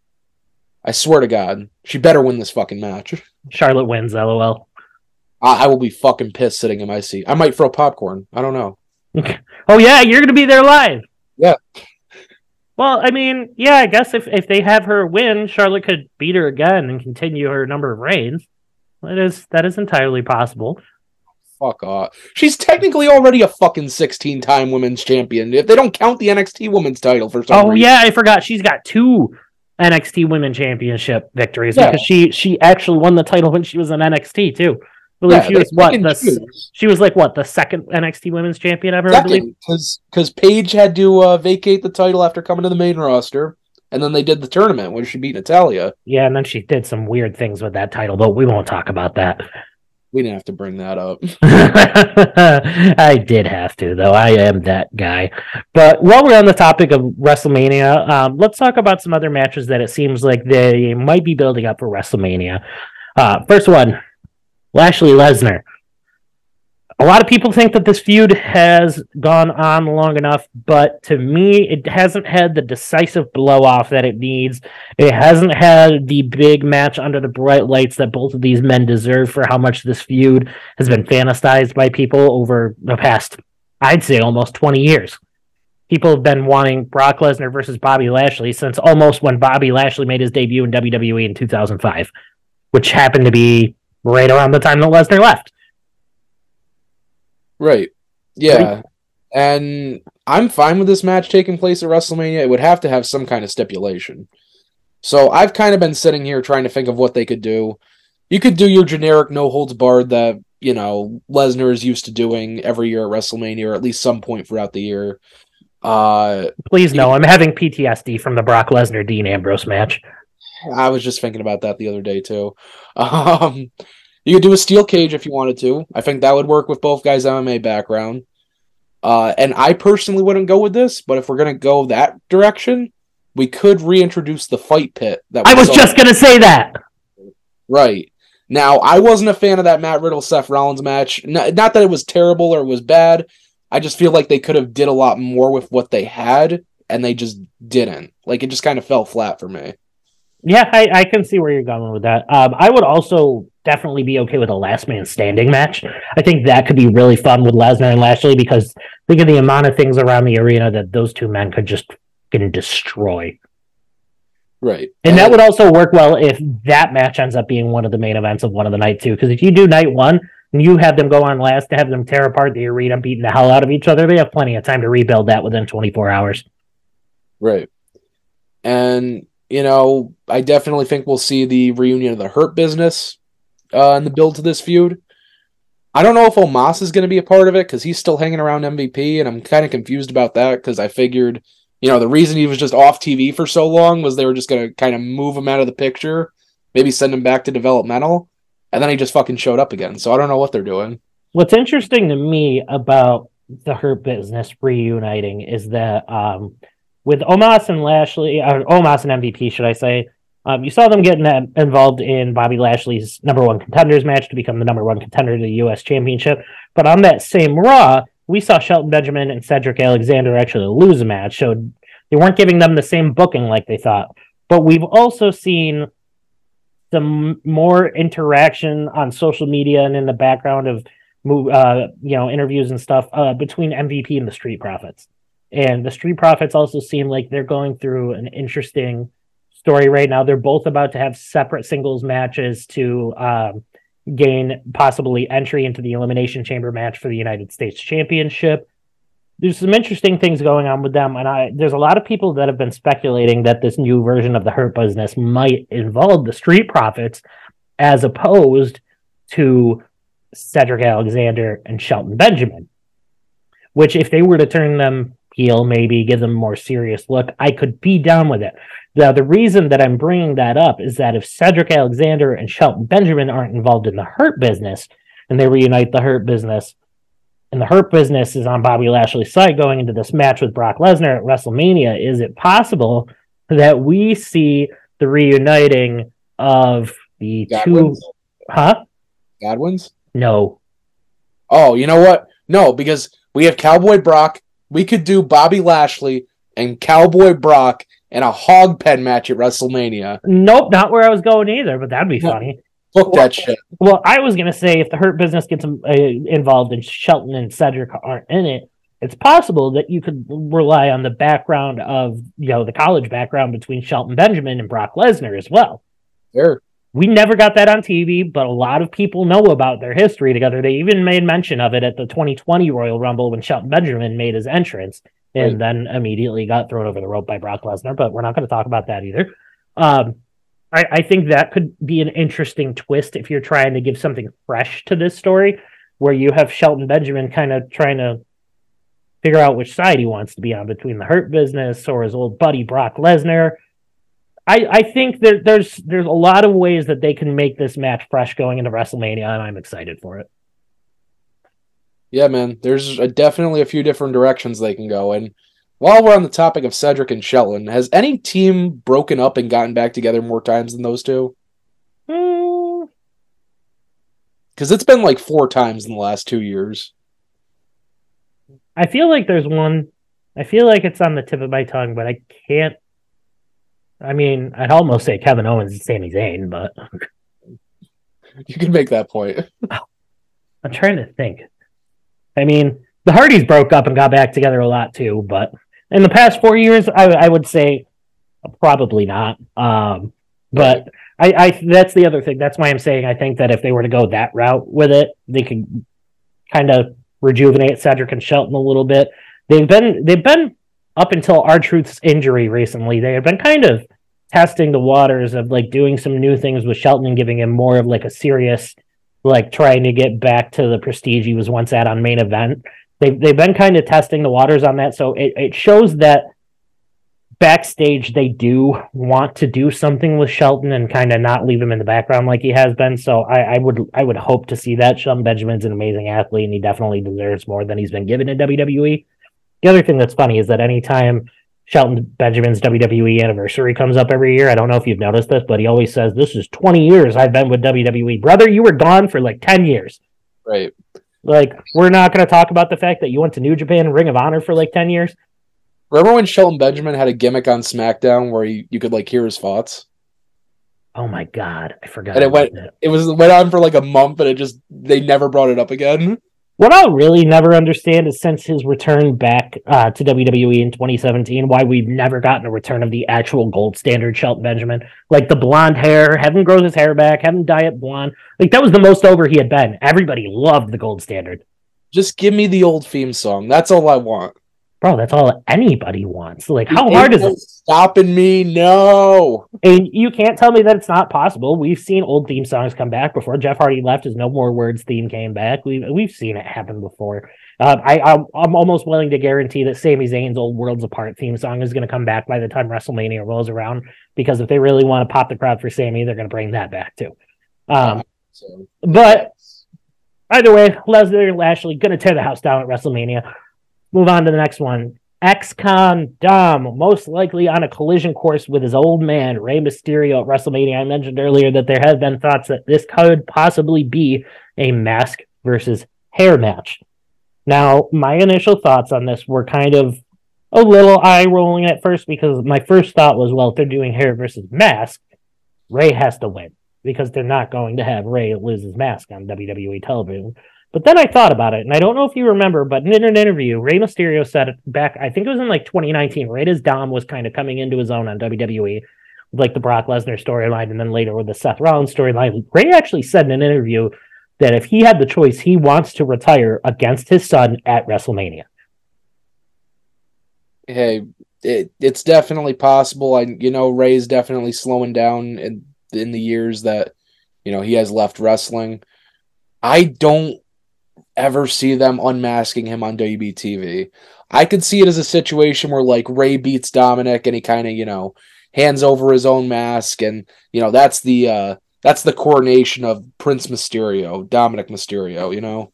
I swear to God, she better win this fucking match. Charlotte wins, lol. I, I will be fucking pissed sitting in my seat. I might throw popcorn. I don't know. oh yeah, you're gonna be there live. Yeah. Well, I mean, yeah, I guess if, if they have her win, Charlotte could beat her again and continue her number of reigns. That is that is entirely possible fuck off. She's technically already a fucking 16 time women's champion. If they don't count the NXT women's title for some Oh, reason. yeah, I forgot. She's got two NXT women championship victories yeah. because she she actually won the title when she was in NXT too. I believe yeah, she was what the choose. she was like what the second NXT women's champion ever. Second, because because Paige had to uh, vacate the title after coming to the main roster, and then they did the tournament where she beat Natalya. Yeah, and then she did some weird things with that title, but we won't talk about that. We didn't have to bring that up. I did have to, though. I am that guy. But while we're on the topic of WrestleMania, um, let's talk about some other matches that it seems like they might be building up for WrestleMania. Uh, first one Lashley Lesnar a lot of people think that this feud has gone on long enough, but to me, it hasn't had the decisive blow off that it needs. It hasn't had the big match under the bright lights that both of these men deserve for how much this feud has been fantasized by people over the past, I'd say, almost 20 years. people have been wanting Brock Lesnar versus Bobby Lashley since almost when Bobby Lashley made his debut in WWE in 2005, which happened to be right around the time that Lesnar left. Right. Yeah. And I'm fine with this match taking place at WrestleMania. It would have to have some kind of stipulation. So I've kind of been sitting here trying to think of what they could do. You could do your generic no holds barred that, you know, Lesnar is used to doing every year at WrestleMania or at least some point throughout the year. Uh Please no, I'm having PTSD from the Brock Lesnar Dean Ambrose match. I was just thinking about that the other day too. Um you could do a steel cage if you wanted to. I think that would work with both guys' MMA background. Uh, and I personally wouldn't go with this, but if we're gonna go that direction, we could reintroduce the fight pit. That I was just gonna say that. Right now, I wasn't a fan of that Matt Riddle Seth Rollins match. Not, not that it was terrible or it was bad. I just feel like they could have did a lot more with what they had, and they just didn't. Like it just kind of fell flat for me. Yeah, I, I can see where you're going with that. Um, I would also definitely be okay with a last man standing match. I think that could be really fun with Lesnar and Lashley because think of the amount of things around the arena that those two men could just can destroy. Right. And, and that would also work well if that match ends up being one of the main events of one of the night two. Because if you do night one and you have them go on last to have them tear apart the arena, beating the hell out of each other, they have plenty of time to rebuild that within 24 hours. Right. And you know, I definitely think we'll see the reunion of the Hurt Business uh, in the build to this feud. I don't know if Omos is going to be a part of it because he's still hanging around MVP, and I'm kind of confused about that because I figured, you know, the reason he was just off TV for so long was they were just going to kind of move him out of the picture, maybe send him back to developmental, and then he just fucking showed up again. So I don't know what they're doing. What's interesting to me about the Hurt Business reuniting is that um, with Omos and Lashley, or Omos and MVP, should I say? Um, you saw them getting involved in Bobby Lashley's number one contenders match to become the number one contender to the U.S. Championship. But on that same Raw, we saw Shelton Benjamin and Cedric Alexander actually lose a match. So they weren't giving them the same booking like they thought. But we've also seen some more interaction on social media and in the background of uh, you know interviews and stuff uh, between MVP and the Street Profits. And the Street Profits also seem like they're going through an interesting story right now. They're both about to have separate singles matches to um, gain possibly entry into the Elimination Chamber match for the United States Championship. There's some interesting things going on with them, and I there's a lot of people that have been speculating that this new version of the Hurt Business might involve the Street Profits as opposed to Cedric Alexander and Shelton Benjamin. Which, if they were to turn them heel, maybe give them a more serious look. I could be down with it. Now, the reason that I'm bringing that up is that if Cedric Alexander and Shelton Benjamin aren't involved in the Hurt business and they reunite the Hurt business, and the Hurt business is on Bobby Lashley's side going into this match with Brock Lesnar at WrestleMania, is it possible that we see the reuniting of the Godwinns? two? Huh? Godwinns? No. Oh, you know what? No, because we have Cowboy Brock we could do Bobby Lashley and Cowboy Brock in a hog pen match at WrestleMania. Nope, not where I was going either, but that'd be funny. Book well, that shit. Well, I was gonna say if the Hurt Business gets uh, involved and Shelton and Cedric aren't in it, it's possible that you could rely on the background of you know the college background between Shelton Benjamin and Brock Lesnar as well. Sure we never got that on TV, but a lot of people know about their history together. They even made mention of it at the 2020 Royal Rumble when Shelton Benjamin made his entrance and right. then immediately got thrown over the rope by Brock Lesnar. But we're not going to talk about that either. Um, I, I think that could be an interesting twist if you're trying to give something fresh to this story, where you have Shelton Benjamin kind of trying to figure out which side he wants to be on between the Hurt Business or his old buddy Brock Lesnar I, I think that there's there's a lot of ways that they can make this match fresh going into WrestleMania, and I'm excited for it. Yeah, man. There's a, definitely a few different directions they can go. And while we're on the topic of Cedric and Shelton, has any team broken up and gotten back together more times than those two? Because hmm. it's been like four times in the last two years. I feel like there's one. I feel like it's on the tip of my tongue, but I can't I mean, I'd almost say Kevin Owens and Sami Zayn, but you can make that point. I'm trying to think. I mean, the Hardys broke up and got back together a lot too, but In the past four years, I, I would say probably not. Um, but I, I that's the other thing. That's why I'm saying I think that if they were to go that route with it, they could kind of rejuvenate Cedric and Shelton a little bit. They've been they've been up until R-Truth's injury recently. They had been kind of testing the waters of like doing some new things with Shelton and giving him more of like a serious like trying to get back to the prestige he was once at on main event. They've they've been kind of testing the waters on that. So it, it shows that backstage they do want to do something with Shelton and kind of not leave him in the background like he has been. So I, I, would I would hope to see that. Shelton Benjamin's an amazing athlete and he definitely deserves more than he's been given in WWE. The other thing that's funny is that anytime Shelton Benjamin's WWE anniversary comes up every year, I don't know if you've noticed this, but he always says, This is 20 years I've been with WWE. Brother, you were gone for like 10 years. Right. Like, we're not going to talk about the fact that you went to New Japan Ring of Honor for like 10 years. Remember when Shelton Benjamin had a gimmick on SmackDown where he, you could like hear his thoughts? Oh my god, I forgot. And it went that. it was went on for like a month and it just they never brought it up again. What I'll really never understand is since his return back uh, to WWE in 2017, why we've never gotten a return of the actual gold standard Shelton Benjamin. Like the blonde hair, have him grow his hair back, have him dye it blonde. Like that was the most over he had been. Everybody loved the gold standard. Just give me the old theme song. That's all I want bro, that's all anybody wants. Like, how hard is it? Stopping me? No. And you can't tell me that it's not possible. We've seen old theme songs come back before. Jeff Hardy left, his No More Words theme came back. We've we've seen it happen before. Uh, I I'm, I'm almost willing to guarantee that Sami Zayn's old Worlds Apart theme song is going to come back by the time WrestleMania rolls around. Because if they really want to pop the crowd for Sami, they're going to bring that back too. Um, but either way, Lesnar and Lashley going to tear the house down at WrestleMania. Move on to the next one. Ex-Con Dom, most likely on a collision course with his old man, Rey Mysterio at WrestleMania. I mentioned earlier that there have been thoughts that this could possibly be a mask versus hair match. Now, my initial thoughts on this were kind of a little eye rolling at first because my first thought was, well, if they're doing hair versus mask, Rey has to win because they're not going to have Rey lose his mask on WWE television. But then I thought about it, and I don't know if you remember, but in an interview, Rey Mysterio said back, I think it was in like 2019, right as Dom was kind of coming into his own on WWE, like the Brock Lesnar storyline, and then later with the Seth Rollins storyline. Rey actually said in an interview that if he had the choice, he wants to retire against his son at WrestleMania. Hey, it, it's definitely possible. I, you know, Rey's definitely slowing down in in the years that you know he has left wrestling. I don't ever see them unmasking him on WBTV. I could see it as a situation where like Rey beats Dominic and he kind of, you know, hands over his own mask and you know, that's the uh that's the coronation of Prince Mysterio, Dominic Mysterio, you know.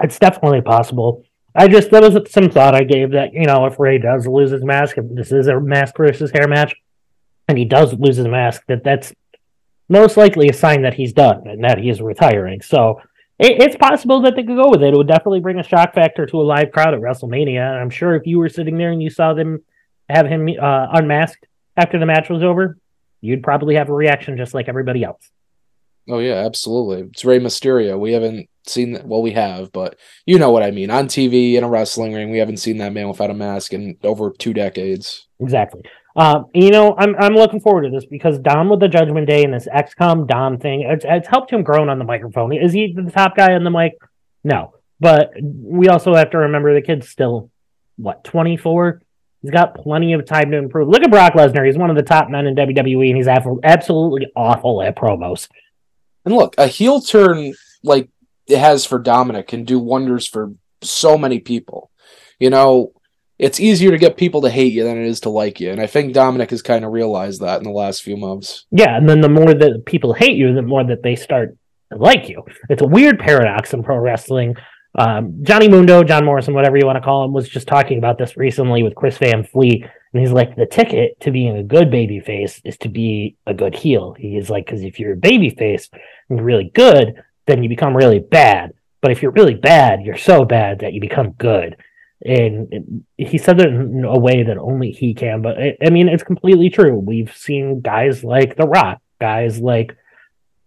It's definitely possible. I just that was some thought I gave that, you know, if Rey does lose his mask, if this is a mask versus hair match, and he does lose his mask, that that's most likely a sign that he's done and that he is retiring. So it, it's possible that they could go with it. It would definitely bring a shock factor to a live crowd at WrestleMania. And I'm sure if you were sitting there and you saw them have him uh, unmasked after the match was over, you'd probably have a reaction just like everybody else. Oh yeah, absolutely. It's Rey Mysterio. We haven't seen that. Well, we have, but you know what I mean. On TV in a wrestling ring, we haven't seen that man without a mask in over two decades. Exactly. Uh, you know, I'm I'm looking forward to this because Dom with the Judgment Day and this Ex-Con Dom thing, it's, it's helped him grow on the microphone. Is he the top guy on the mic? No, but we also have to remember the kid's still what 24. He's got plenty of time to improve. Look at Brock Lesnar; he's one of the top men in WWE, and he's absolutely awful at promos. And look, a heel turn like it has for Dominic can do wonders for so many people. You know, it's easier to get people to hate you than it is to like you. And I think Dominic has kind of realized that in the last few months. Yeah, and then the more that people hate you, the more that they start to like you. It's a weird paradox in pro wrestling. Um, Johnny Mundo, John Morrison, whatever you want to call him, was just talking about this recently with Chris Van Vliet. And he's like, the ticket to being a good baby face is to be a good heel. He's like, because if you're a baby face and you're really good, then you become really bad. But if you're really bad, you're so bad that you become good and he said it in a way that only he can but i mean it's completely true we've seen guys like the rock guys like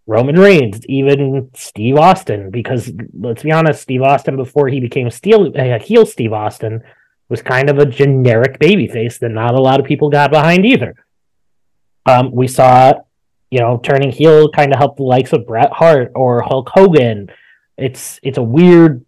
roman reigns even steve austin because let's be honest steve austin before he became steel uh, heel steve austin was kind of a generic babyface that not a lot of people got behind either. Um, we saw, you know, turning heel kind of help the likes of Bret Hart or Hulk Hogan. It's it's a weird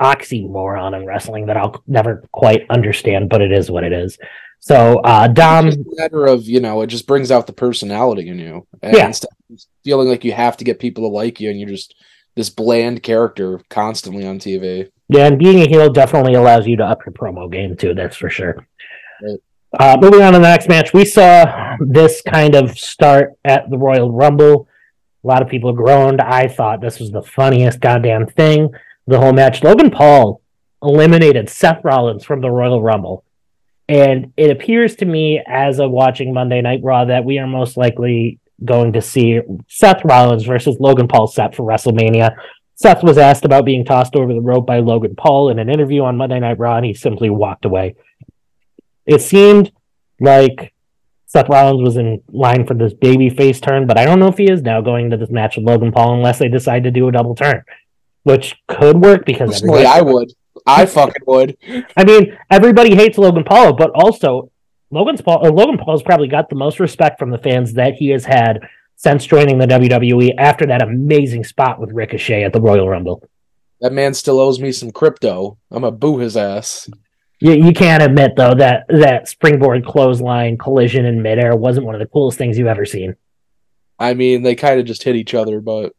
oxymoron in wrestling that I'll never quite understand, but it is what it is. So uh Dom It's just a matter of you know it just brings out the personality in you and Yeah. instead of feeling like you have to get people to like you and you're just this bland character constantly on tv Yeah, and being a heel definitely allows you to up your promo game too. That's for sure. Right. Uh, moving on to the next match, we saw this kind of start at the Royal Rumble. A lot of people groaned. I thought this was the funniest goddamn thing. The whole match. Logan Paul eliminated Seth Rollins from the Royal Rumble. And it appears to me, as of watching Monday Night Raw, that we are most likely going to see Seth Rollins versus Logan Paul set for WrestleMania. Seth was asked about being tossed over the rope by Logan Paul in an interview on Monday Night Raw, and he simply walked away. It seemed like Seth Rollins was in line for this baby face turn, but I don't know if he is now going to this match with Logan Paul unless they decide to do a double turn, which could work because personally i would i fucking would I mean, everybody hates Logan Paul, but also Logan's Paul. Uh, Logan Paul's probably got the most respect from the fans that he has had since joining the WWE after that amazing spot with Ricochet at the Royal Rumble. that man still owes me some crypto i'm gonna boo his ass You, you can't admit though that that springboard clothesline collision in midair wasn't one of the coolest things you've ever seen, i mean they kind of just hit each other but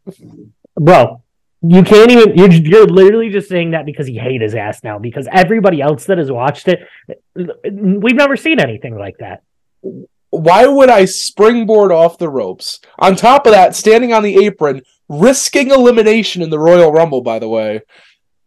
bro. You can't even. You're you're literally just saying that because you hate his ass now. Because everybody else that has watched it, we've never seen anything like that. why would I springboard off the ropes? On top of that, standing on the apron, risking elimination in the Royal Rumble, by the way.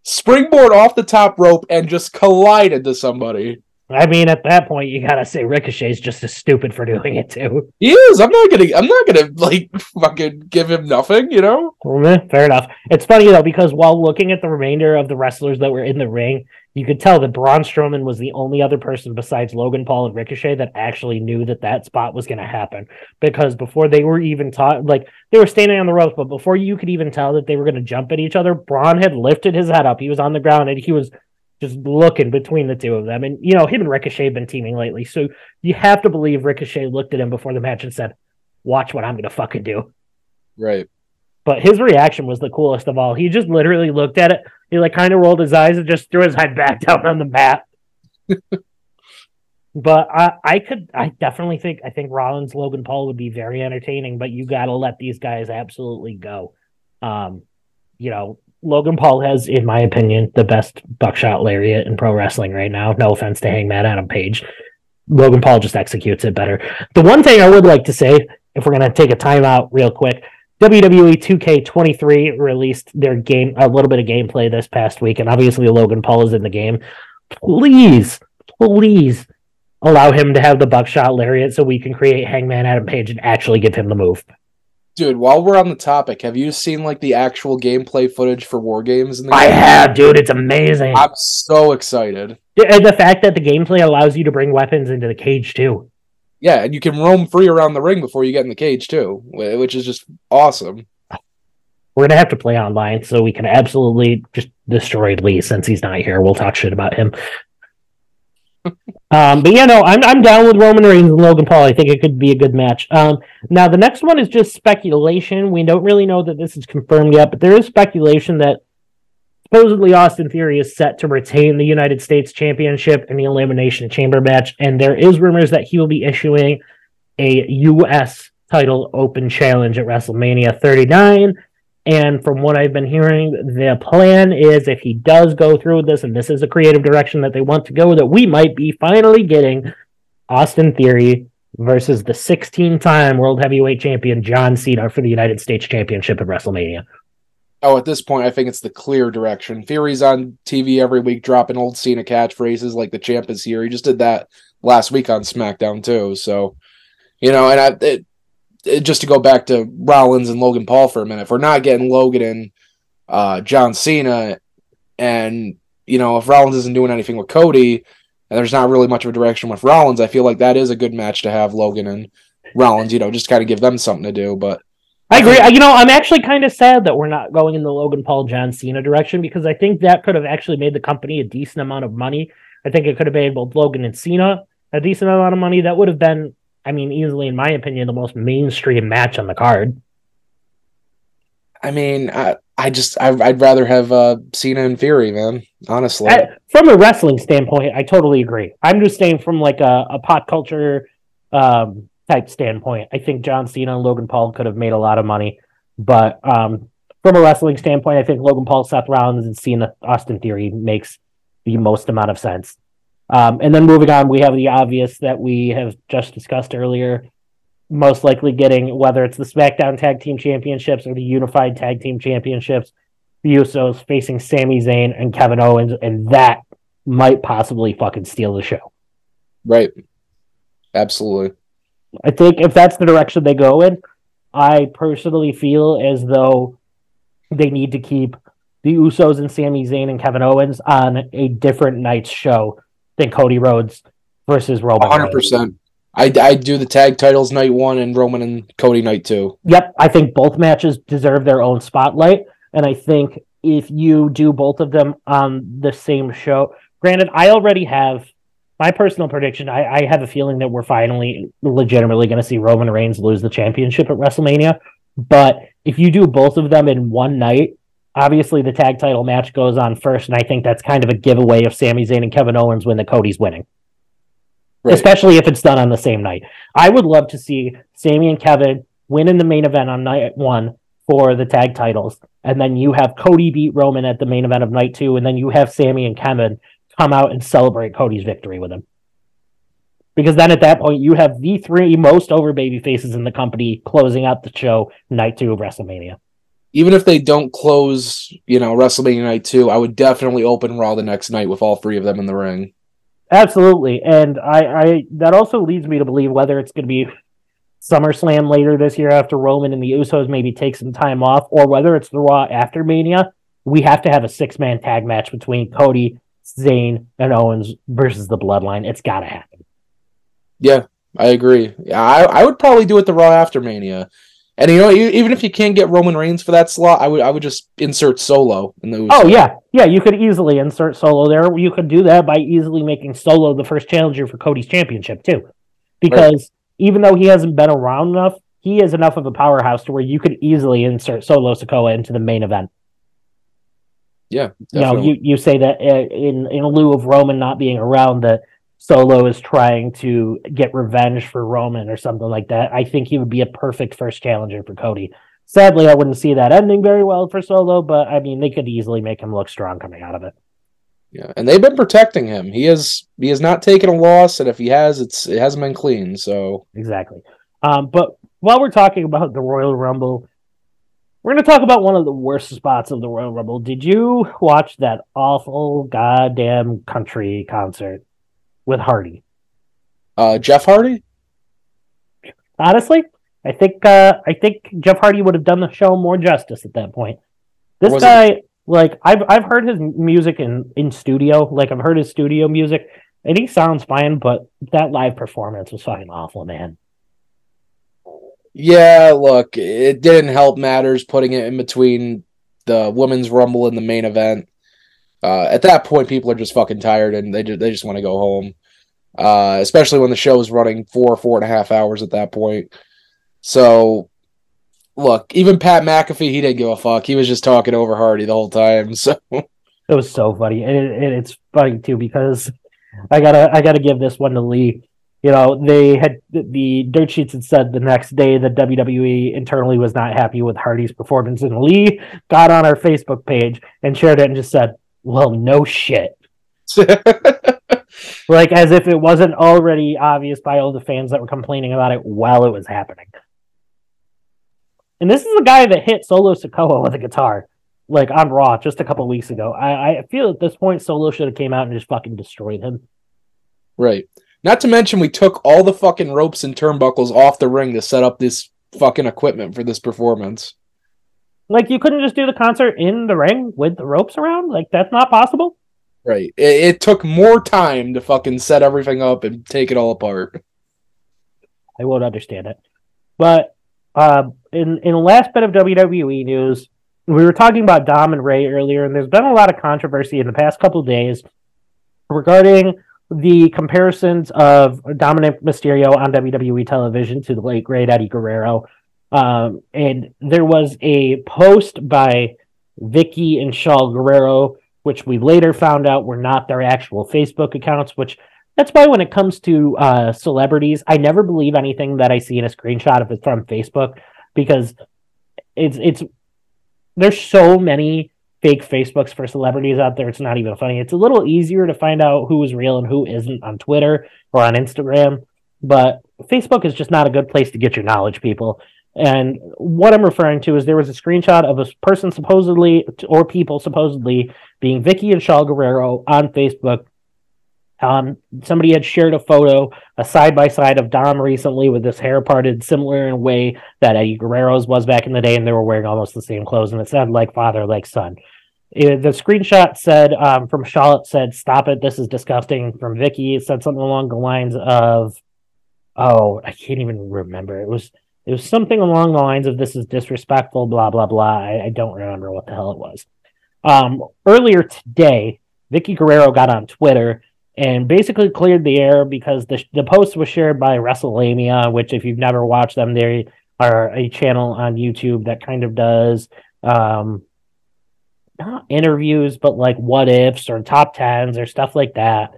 Springboard off the top rope and just collide into somebody. I mean, at that point, you gotta say Ricochet's just as stupid for doing it too. He is. I'm not gonna I'm not gonna like fucking give him nothing, you know? Eh, fair enough. It's funny though because while looking at the remainder of the wrestlers that were in the ring, you could tell that Braun Strowman was the only other person besides Logan Paul and Ricochet that actually knew that that spot was going to happen. Because before they were even taught, like they were standing on the ropes, but before you could even tell that they were going to jump at each other, Braun had lifted his head up. He was on the ground and he was just looking between the two of them. And you know, him and Ricochet have been teaming lately, so you have to believe Ricochet looked at him before the match and said, "Watch what I'm going to fucking do." Right. But his reaction was the coolest of all. He just literally looked at it. He like kind of rolled his eyes and just threw his head back down on the mat. but I, I could, I definitely think, I think Rollins, Logan Paul would be very entertaining. But you got to let these guys absolutely go. Um, you know, Logan Paul has, in my opinion, the best buckshot lariat in pro wrestling right now. No offense to Hangman Adam Page. Logan Paul just executes it better. The one thing I would like to say, if we're going to take a timeout real quick, WWE 2K23 released their game, a little bit of gameplay this past week, and obviously Logan Paul is in the game. Please, please allow him to have the buckshot lariat so we can create Hangman Adam Page and actually give him the move. Dude, while we're on the topic, have you seen like the actual gameplay footage for War Games in the I game? have, dude. It's amazing. I'm so excited. And the fact that the gameplay allows you to bring weapons into the cage too. Yeah, and you can roam free around the ring before you get in the cage too, which is just awesome. We're gonna have to play online so we can absolutely just destroy Lee since he's not here. We'll talk shit about him. Um, but yeah, no, I'm I'm down with Roman Reigns and Logan Paul. I think it could be a good match. Um, now the next one is just speculation. We don't really know that this is confirmed yet, but there is speculation that supposedly Austin Theory is set to retain the United States Championship in the Elimination Chamber match, and there is rumors that he will be issuing a U.S. title open challenge at WrestleMania 39. And from what I've been hearing, the plan is if he does go through with this, and this is a creative direction that they want to go, that we might be finally getting Austin Theory versus the 16 time World Heavyweight Champion John Cena for the United States Championship at WrestleMania. Oh, at this point, I think it's the clear direction. Theory's on TV every week, dropping old Cena catchphrases like "the champ is here." He just did that last week on SmackDown too. So, you know, and I, it, just to go back to Rollins and Logan Paul for a minute, if we're not getting Logan and uh, John Cena, and you know, if Rollins isn't doing anything with Cody, and there's not really much of a direction with Rollins, I feel like that is a good match to have Logan and Rollins. You know, just kind of give them something to do. But I agree. I- You know, I'm actually kind of sad that we're not going in the Logan Paul John Cena direction because I think that could have actually made the company a decent amount of money I think it could have made both Logan and Cena a decent amount of money. That would have been, I mean, easily, in my opinion, the most mainstream match on the card. I mean, I, I just I, would rather have uh, Cena and Theory, man. Honestly, At, from a wrestling standpoint, I totally agree. I'm just saying from like a, a pop culture um, type standpoint, I think John Cena and Logan Paul could have made a lot of money. But um, from a wrestling standpoint, I think Logan Paul, Seth Rollins, and Cena Austin Theory makes the most amount of sense. Um, and then moving on, we have the obvious that we have just discussed earlier most likely getting whether it's the SmackDown Tag Team Championships or the Unified Tag Team Championships. The Usos facing Sami Zayn and Kevin Owens, and that might possibly fucking steal the show. Right. Absolutely. I think if that's the direction they go in, I personally feel as though they need to keep the Usos and Sami Zayn and Kevin Owens on a different night's show than Cody Rhodes versus Roman. 100%. I I do the tag titles night one and Roman and Cody night two. Yep, I think both matches deserve their own spotlight, and I think if you do both of them on the same show, granted, I already have my personal prediction. I, I have a feeling that we're finally legitimately going to see Roman Reigns lose the championship at WrestleMania. But if you do both of them in one night, obviously the tag title match goes on first, and I think that's kind of a giveaway if Sami Zayn and Kevin Owens win the Cody's winning right. especially if it's done on the same night. I would love to see Sami and Kevin win in the main event on night one for the tag titles, and then you have Cody beat Roman at the main event of night two, and then you have Sami and Kevin come out and celebrate Cody's victory with him. Because then at that point, you have the three most over baby faces in the company closing out the show night two of WrestleMania. Even if they don't close, you know, WrestleMania night two, I would definitely open Raw the next night with all three of them in the ring. Absolutely, and I, I that also leads me to believe whether it's going to be SummerSlam later this year after Roman and the Usos maybe take some time off, or whether it's the Raw after Mania, we have to have a six man tag match between Cody, Zayn, and Owens versus the Bloodline. It's got to happen. Yeah, I agree. Yeah, I, I would probably do it the Raw after Mania. And you know, even if you can't get Roman Reigns for that slot, I would I would just insert Solo in the. Oh yeah, yeah, you could easily insert Solo there. You could do that by easily making Solo the first challenger for Cody's championship too, because right. even though he hasn't been around enough, he is enough of a powerhouse to where you could easily insert Solo Sikoa into the main event. Yeah, definitely. you know, you you say that uh, in in lieu of Roman not being around, that Solo is trying to get revenge for Roman or something like that, I think he would be a perfect first challenger for Cody. Sadly, I wouldn't see that ending very well for Solo, but I mean, they could easily make him look strong coming out of it. Yeah, and they've been protecting him. He has he has not taken a loss, and if he has, it's it hasn't been clean. So exactly. Um, but while we're talking about the Royal Rumble, we're going to talk about one of the worst spots of the Royal Rumble. Did you watch that awful goddamn country concert? With Hardy. Uh, Jeff Hardy. Honestly, I think uh, I think Jeff Hardy would have done the show more justice at that point. This guy, it? like I've I've heard his music in in studio, like I've heard his studio music, and he sounds fine, but that live performance was fucking awful, man. Yeah, look, it didn't help matters putting it in between the women's rumble and the main event. Uh, at that point, people are just fucking tired and they just, they just want to go home. Uh, especially when the show was running four, four and a half hours at that point. So, look, even Pat McAfee, he didn't give a fuck. He was just talking over Hardy the whole time. So it was so funny, and, it, and it's funny too because I gotta I gotta give this one to Lee. You know, they had the dirt sheets had said the next day that WWE internally was not happy with Hardy's performance, and Lee got on our Facebook page and shared it and just said, well, no shit. like as if it wasn't already obvious by all the fans that were complaining about it while it was happening. And this is the guy that hit Solo Sikoa with a guitar, like on Raw just a couple weeks ago. I, I feel at this point Solo should have came out and just fucking destroyed him. Right. Not to mention we took all the fucking ropes and turnbuckles off the ring to set up this fucking equipment for this performance. Like you couldn't just do the concert in the ring with the ropes around? Like that's not possible? Right. It, it took more time to fucking set everything up and take it all apart. I won't understand it. But uh, in in the last bit of WWE news, we were talking about Dom and Rey earlier, and there's been a lot of controversy in the past couple days regarding the comparisons of Dominic Mysterio on WWE television to the late great Eddie Guerrero. Um, and there was a post by Vickie and Shaul Guerrero, which we later found out were not their actual Facebook accounts, which that's why when it comes to uh, celebrities, I never believe anything that I see in a screenshot if it's from Facebook because it's it's there's so many fake Facebooks for celebrities out there. It's not even funny. It's a little easier to find out who is real and who isn't on Twitter or on Instagram, but Facebook is just not a good place to get your knowledge, people. And what I'm referring to is there was a screenshot of a person supposedly or people supposedly being Vickie and Shaul Guerrero on Facebook. Um, somebody had shared a photo, a side by side of Dom recently with his hair parted similar in a way that Eddie Guerrero's was back in the day, and they were wearing almost the same clothes, and it said like father, like son. It, the screenshot said um, from Charlotte said, "Stop it! This is disgusting." From Vickie, it said something along the lines of, "Oh, I can't even remember. It was it was something along the lines of this is disrespectful, blah blah blah. I, I don't remember what the hell it was. Um, earlier today, Vickie Guerrero got on Twitter and basically cleared the air because the the post was shared by WrestleLamia, which if you've never watched them, they are a channel on YouTube that kind of does um not interviews, but like what ifs or top tens or stuff like that.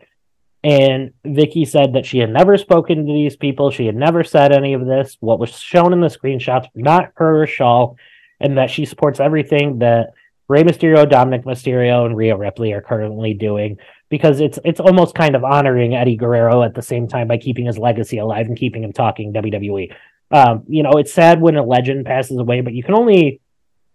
And Vickie said that she had never spoken to these people. She had never said any of this. What was shown in the screenshots, not her or Shaul, and that she supports everything that Rey Mysterio, Dominic Mysterio, and Rhea Ripley are currently doing because it's it's almost kind of honoring Eddie Guerrero at the same time by keeping his legacy alive and keeping him talking WWE. Um, you know, it's sad when a legend passes away, but you can only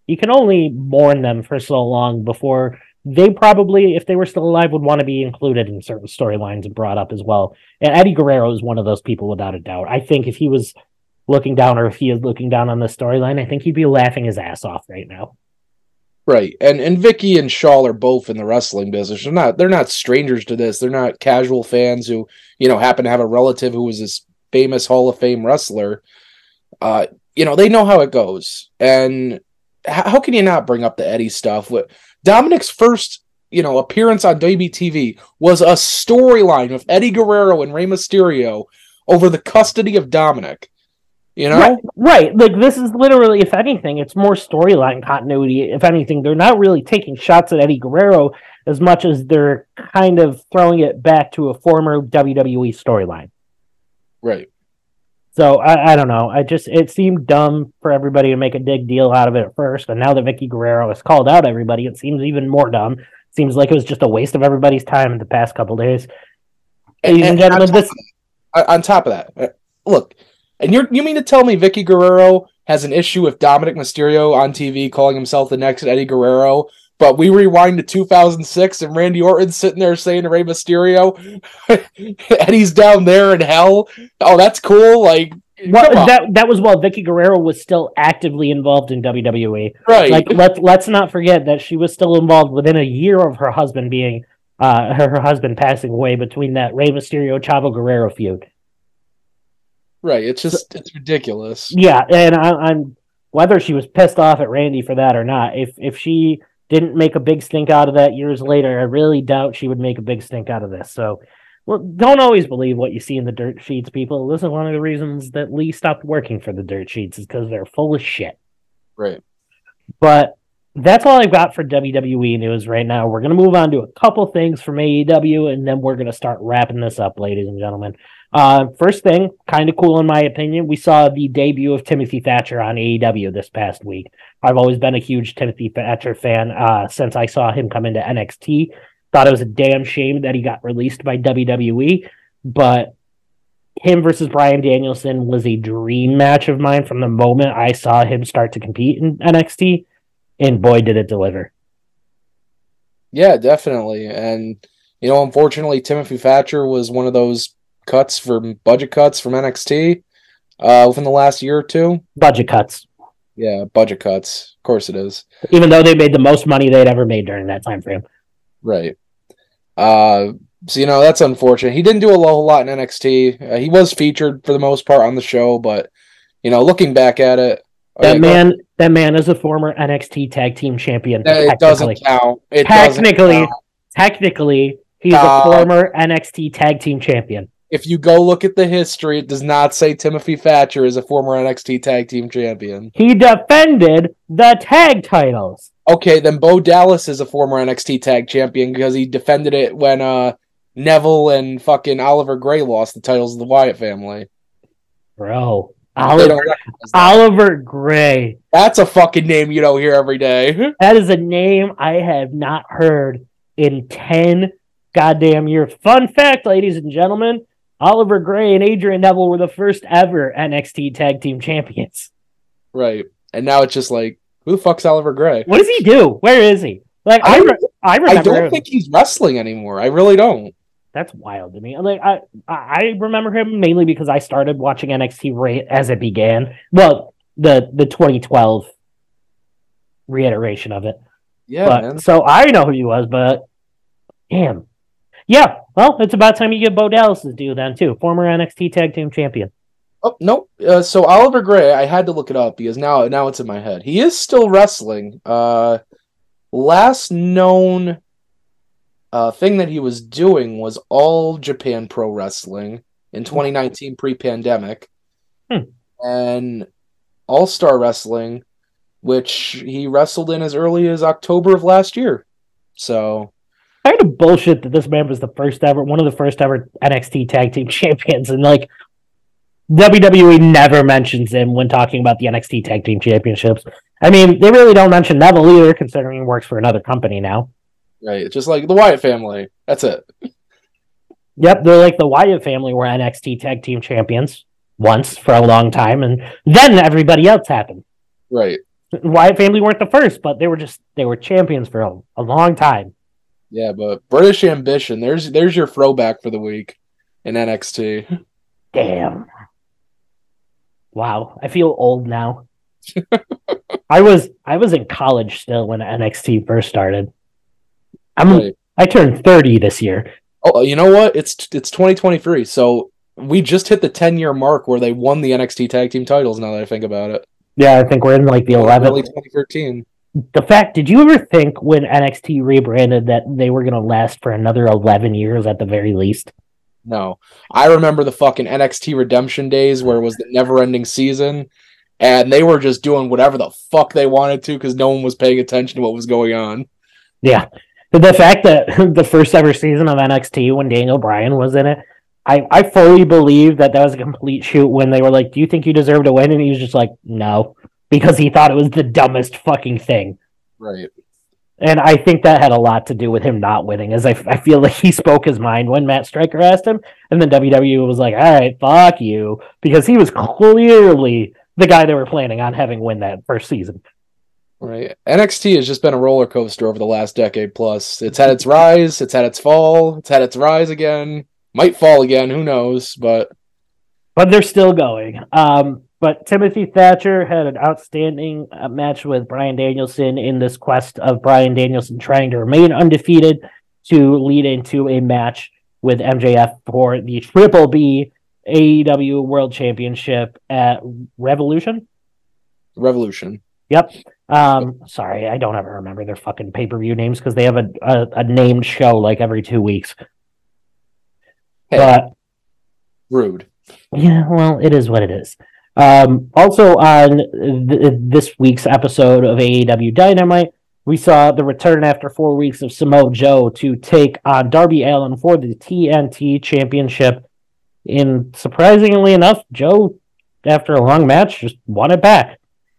you can only mourn them for so long before they probably, if they were still alive, would want to be included in certain storylines and brought up as well. And Eddie Guerrero is one of those people without a doubt. I think if he was looking down or if he is looking down on the storyline, I think he'd be laughing his ass off right now. Right. And and Vickie and Shaul are both in the wrestling business. They're not they're not strangers to this. They're not casual fans who, you know, happen to have a relative who was this famous Hall of Fame wrestler. Uh, you know, they know how it goes. And how can you not bring up the Eddie stuff? Dominic's first, you know, appearance on WBTV was a storyline with Eddie Guerrero and Rey Mysterio over the custody of Dominic. You know, right, right? Like this is literally, if anything, it's more storyline continuity. If anything, they're not really taking shots at Eddie Guerrero as much as they're kind of throwing it back to a former WWE storyline. Right. So I, I, don't know. I just it seemed dumb for everybody to make a big deal out of it at first, and now that Vickie Guerrero has called out everybody, it seems even more dumb. seems like it was just a waste of everybody's time in the past couple days. And, and, and on, top this... on top of that, uh, look, and you you mean to tell me Vickie Guerrero has an issue with Dominic Mysterio on TV calling himself the next Eddie Guerrero? But we rewind to 2006 and Randy Orton sitting there saying to Rey Mysterio, Eddie's down there in hell. Oh, that's cool. Like, well, that that was while Vickie Guerrero was still actively involved in WWE. Right. Like let's let's not forget that she was still involved within a year of her husband being uh her, her husband passing away between that Rey Mysterio Chavo Guerrero feud. Right. It's just it's ridiculous. Yeah, and I, I'm whether she was pissed off at Randy for that or not. If if she didn't make a big stink out of that years later. I really doubt she would make a big stink out of this. So, well, don't always believe what you see in the dirt sheets, people. This is one of the reasons that Lee stopped working for the dirt sheets is because they're full of shit. Right. But that's all I've got for WWE news right now. We're going to move on to a couple things from AEW, and then we're going to start wrapping this up, ladies and gentlemen. Uh, first thing, kind of cool in my opinion, we saw the debut of Timothy Thatcher on AEW this past week. I've always been a huge Timothy Thatcher fan uh, since I saw him come into NXT. Thought it was a damn shame that he got released by WWE, but him versus Bryan Danielson was a dream match of mine from the moment I saw him start to compete in NXT, and boy, did it deliver. Yeah, definitely. And, you know, unfortunately, Timothy Thatcher was one of those cuts for budget cuts from NXT uh, within the last year or two. Budget cuts. Yeah, budget cuts. Of course it is. Even though they made the most money they'd ever made during that time frame. Right. Uh, so you know that's unfortunate. He didn't do a whole lot in NXT. Uh, he was featured for the most part on the show, but you know, looking back at it, that man. That man is a former NXT Tag Team Champion. It doesn't count. It technically, doesn't count. technically, He's a Uh, former NXT Tag Team Champion. If you go look at the history, it does not say Timothy Thatcher is a former NXT Tag Team Champion. He defended the tag titles. Okay, then Bo Dallas is a former NXT Tag Champion because he defended it when uh Neville and fucking Oliver Grey lost the titles of the Wyatt family. Bro, Oliver, don't recognize that. Oliver Grey. That's a fucking name you don't hear every day. That is a name I have not heard in 10 goddamn years. Fun fact, ladies and gentlemen Oliver Grey and Adrian Neville were the first ever NXT Tag Team Champions. right. And now it's just like, who the fuck's Oliver Grey? What does he do? Where is he? Like, I, I re- don't- I I don't him. think he's wrestling anymore. I really don't. That's wild to me. Like I, I remember him mainly because I started watching NXT right as it began. Well, the the 2012 reiteration of it. Yeah, but man. so I know who he was, but damn. Yeah, well, it's about time you get Bo Dallas's due then too. Former NXT Tag Team Champion. Oh no. Uh, so Oliver Grey, I had to look it up because now now it's in my head. He is still wrestling. Uh, last known uh, thing that he was doing was all Japan Pro Wrestling in 2019 pre-pandemic, Hmm. and All Star Wrestling, which he wrestled in as early as October of last year. So Kind of bullshit that this man was the first ever, one of the first ever NXT Tag Team Champions, and like WWE never mentions him when talking about the NXT Tag Team Championships. I mean, they really don't mention Neville either, considering he works for another company now. Right, just like the Wyatt family. That's it. Yep, they're like the Wyatt family were NXT Tag Team Champions once for a long time, and then everybody else happened. Right. Wyatt family weren't the first, but they were just they were champions for a, a long time. Yeah, but British Ambition. There's there's your throwback for the week in NXT. Damn. Wow, I feel old now. I was I was in college still when NXT first started. I'm Right. I turned 30 this year. Oh, you know what? It's it's 2023, so we just hit the 10 year mark where they won the NXT Tag Team titles. Now that I think about it, Yeah, I think we're in like the 11th. early 2013. The fact, did you ever think when NXT rebranded that they were going to last for another 11 years at the very least? No, I remember the fucking NXT Redemption days where it was the never ending season, and they were just doing whatever the fuck they wanted to because no one was paying attention to what was going on. Yeah. The fact that the first ever season of NXT when Daniel Bryan was in it, I, I fully believe that that was a complete shoot when they were like, Do you think you deserve to win? And he was just like, No, because he thought it was the dumbest fucking thing. Right. And I think that had a lot to do with him not winning, as I, I feel like he spoke his mind when Matt Striker asked him, and then WWE was like, "All right, fuck you," because he was clearly the guy they were planning on having win that first season. Right. NXT has just been a roller coaster over the last decade plus. It's had its rise, it's had its fall, it's had its rise again. Might fall again, who knows? But but they're still going. Um, but Timothy Thatcher had an outstanding uh, match with Bryan Danielson in this quest of Bryan Danielson trying to remain undefeated to lead into a match with MJF for the Triple B AEW World Championship at Revolution. Revolution. Yep. Um, sorry, I don't ever remember their fucking pay per view names because they have a, a a named show like every two weeks. Hey. But Rude. Yeah, well, it is what it is. Um, also, on th- this week's episode of AEW Dynamite, we saw the return after four weeks of Samoa Joe to take on Darby Allin for the TNT Championship. And surprisingly enough, Joe, after a long match, just won it back.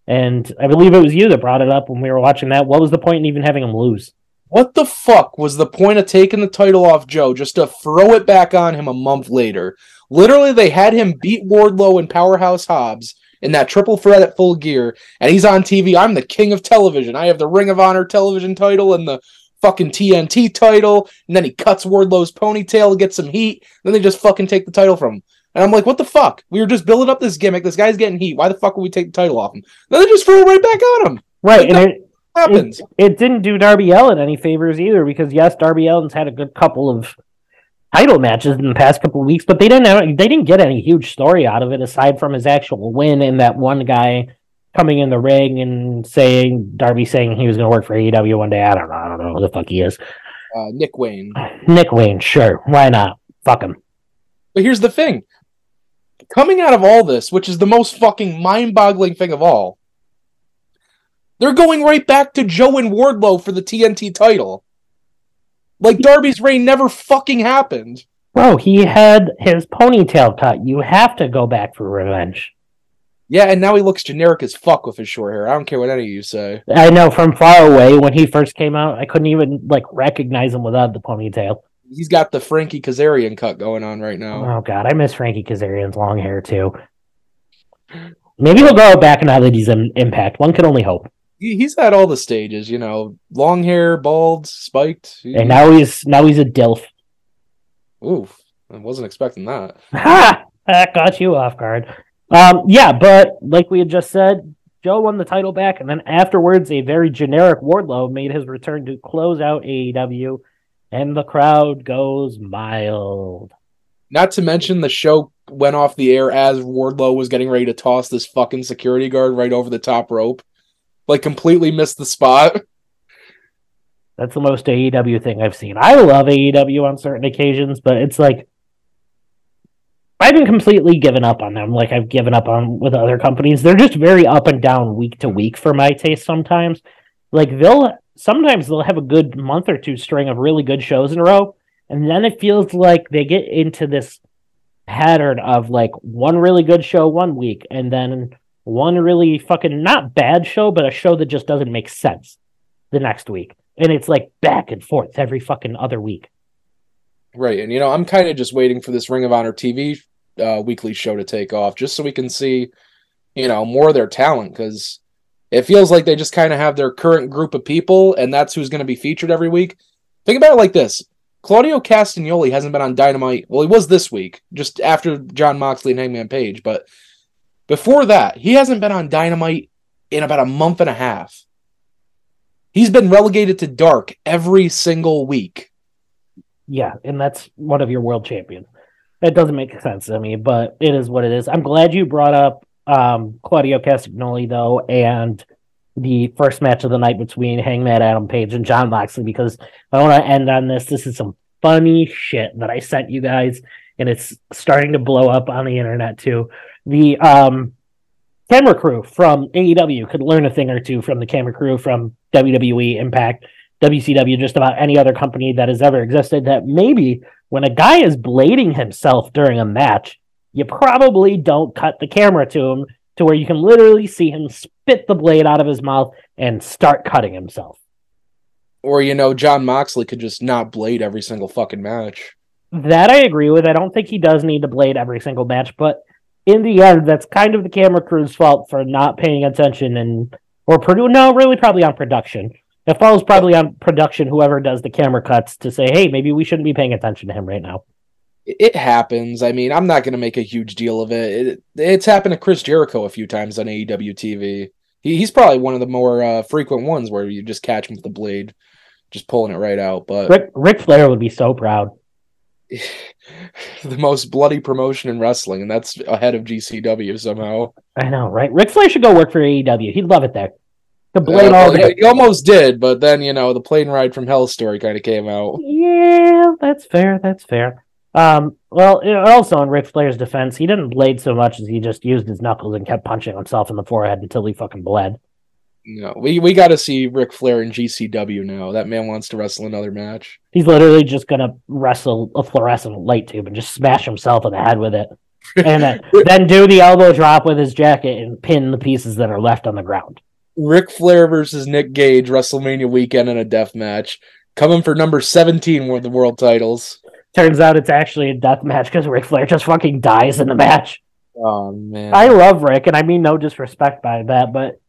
And I believe it was you that brought it up when we were watching that. What was the point in even having him lose? What the fuck was the point of taking the title off Joe just to throw it back on him a month later? Literally, they had him beat Wardlow and Powerhouse Hobbs in that triple threat at full gear, and he's on TV. I'm the king of television. I have the Ring of Honor television title and the fucking TNT title, and then he cuts Wardlow's ponytail, gets some heat, then they just fucking take the title from him. And I'm like, what the fuck? We were just building up this gimmick. This guy's getting heat. Why the fuck would we take the title off him? Then they just throw it right back on him. Right, and it, Happens. it didn't do Darby Allin any favors either because yes, Darby Allin's had a good couple of title matches in the past couple of weeks, but they didn't have, they didn't get any huge story out of it aside from his actual win and that one guy coming in the ring and saying Darby saying he was going to work for AEW one day. I don't know. I don't know who the fuck he is. Uh, Nick Wayne. Nick Wayne, sure. Why not? Fuck him. But here's the thing. Coming out of all this, which is the most fucking mind-boggling thing of all, they're going right back to Joe and Wardlow for the TNT title. Like Darby's reign never fucking happened. Bro, he had his ponytail cut. You have to go back for revenge. Yeah, and now he looks generic as fuck with his short hair. I don't care what any of you say. I know from far away when he first came out, I couldn't even like recognize him without the ponytail. He's got the Frankie Kazarian cut going on right now. Oh god, I miss Frankie Kazarian's long hair too. Maybe he'll grow it back now that he's in Impact. One could only hope. He, he's had all the stages, you know, long hair, bald, spiked. He- And now he's now he's a dilf. oof, I wasn't expecting that. Ha! That got you off guard. Um, yeah, but like we had just said, Joe won the title back, and then afterwards, a very generic Wardlow made his return to close out AEW, and the crowd goes mild. Not to mention the show went off the air as Wardlow was getting ready to toss this fucking security guard right over the top rope. Like completely missed the spot. That's the most AEW thing I've seen. I love AEW on certain occasions, but it's like I've been completely given up on them. Like I've given up on with other companies. They're just very up and down week to week for my taste sometimes. Like they'll sometimes they'll have a good month or two string of really good shows in a row, and then it feels like they get into this pattern of like one really good show one week and then one really fucking not bad show, but a show that just doesn't make sense the next week. And it's like back and forth every fucking other week. Right, and you know, I'm kind of just waiting for this Ring of Honor TV uh, weekly show to take off, just so we can see, you know, more of their talent. Because it feels like they just kind of have their current group of people, and that's who's going to be featured every week. Think about it like this: Claudio Castagnoli hasn't been on Dynamite. Well, he was this week, just after Jon Moxley and Hangman Page, but before that, he hasn't been on Dynamite in about a month and a half. He's been relegated to dark every single week. Yeah, and that's one of your world champions. That doesn't make sense to me, but it is what it is. I'm glad you brought up um, Claudio Castagnoli though, and the first match of the night between Hangman Adam Page and Jon Moxley because I want to end on this. This is some funny shit that I sent you guys, and it's starting to blow up on the internet too. The um, camera crew from AEW could learn a thing or two from the camera crew from WWE Impact. WCW, just about any other company that has ever existed, that maybe when a guy is blading himself during a match, you probably don't cut the camera to him to where you can literally see him spit the blade out of his mouth and start cutting himself. Or, you know, Jon Moxley could just not blade every single fucking match. That I agree with. I don't think he does need to blade every single match, but in the end, that's kind of the camera crew's fault for not paying attention and or produ- no, really probably on production. It falls probably on production, whoever does the camera cuts, to say, hey, maybe we shouldn't be paying attention to him right now. It happens. I mean, I'm not going to make a huge deal of it. it. It's happened to Chris Jericho a few times on AEW TV. He, he's probably one of the more uh, frequent ones where you just catch him with the blade, just pulling it right out. But Rick, Ric Flair would be so proud. the most bloody promotion in wrestling, and that's ahead of GCW somehow. I know, right? Ric Flair should go work for AEW. He'd love it there. The Uh, blade all well, day. he almost did, but then you know the plane ride from hell story kind of came out. Yeah, that's fair. That's fair. Um, well, also in Ric Flair's defense, he didn't blade so much as he just used his knuckles and kept punching himself in the forehead until he fucking bled. Know, we we got to see Ric Flair in GCW now. That man wants to wrestle another match. He's literally just gonna wrestle a fluorescent light tube and just smash himself in the head with it, and then, then do the elbow drop with his jacket and pin the pieces that are left on the ground. Ric Flair versus Nick Gage WrestleMania weekend in a death match, coming for number seventeen with the world titles. Turns out it's actually a death match because Ric Flair just fucking dies in the match. Oh man, I love Ric, and I mean no disrespect by that, but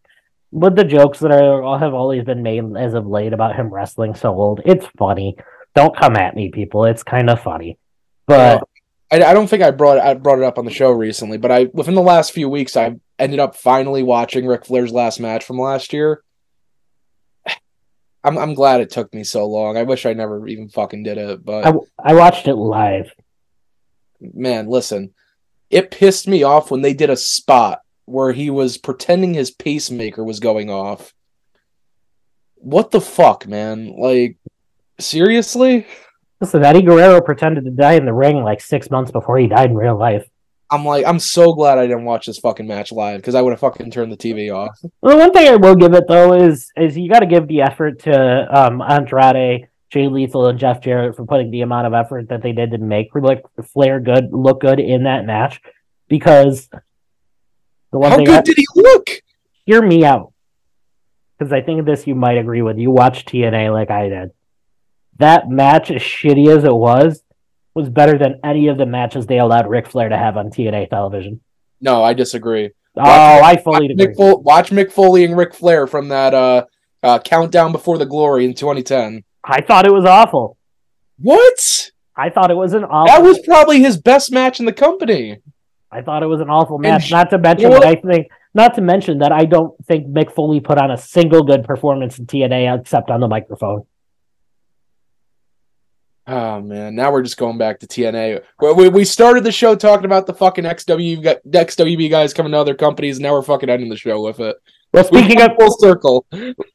with the jokes that are have always been made as of late about him wrestling so old, it's funny. Don't come at me, people. It's kind of funny, but I, I don't think I brought I brought it up on the show recently, but I within the last few weeks I ended up finally watching Ric Flair's last match from last year. I'm I'm glad it took me so long. I wish I never even fucking did it, but I, I watched it live. man, listen, it pissed me off when they did a spot where he was pretending his pacemaker was going off. What the fuck, man? Like, Seriously? Listen, Eddie Guerrero pretended to die in the ring like six months before he died in real life. I'm like, I'm so glad I didn't watch this fucking match live because I would have fucking turned the TV off. Well, one thing I will give it though is is you got to give the effort to um, Andrade, Jay Lethal, and Jeff Jarrett for putting the amount of effort that they did to make like Flair good look good in that match because the one How thing good I, did he look? Hear me out, because I think this you might agree with. You watched TNA like I did. That match, as shitty as it was, was better than any of the matches they allowed Ric Flair to have on TNA television. No, I disagree. Oh, I fully watch agree. Mick watch Mick Foley and Ric Flair from that uh, uh, countdown before the glory in 2010. I thought it was awful. What? I thought it was an awful. That was probably his best match in the company. I thought it was an awful match. And not to mention that I think, not to mention that I don't think Mick Foley put on a single good performance in TNA except on the microphone. Oh man, now we're just going back to TNA. We, we started the show talking about the fucking XW XWB guys coming to other companies. And now we're fucking ending the show with it. Well, speaking of full circle.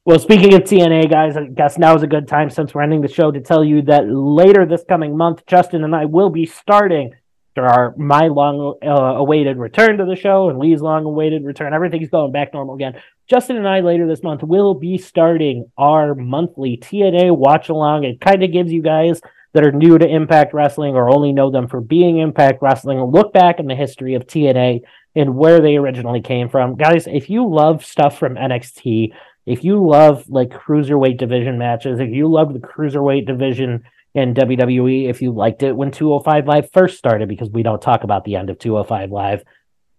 Well, speaking of TNA guys, I guess now is a good time since we're ending the show to tell you that later this coming month, Justin and I will be starting our my long uh, awaited return to the show and Lee's long awaited return. Everything's going back normal again. Justin and I later this month will be starting our monthly TNA watch along. It kind of gives you guys that are new to Impact Wrestling or only know them for being Impact Wrestling, look back in the history of TNA and where they originally came from. Guys, if you love stuff from NXT, if you love like cruiserweight division matches, if you love the cruiserweight division in WWE, if you liked it when 205 Live first started, because we don't talk about the end of 205 Live,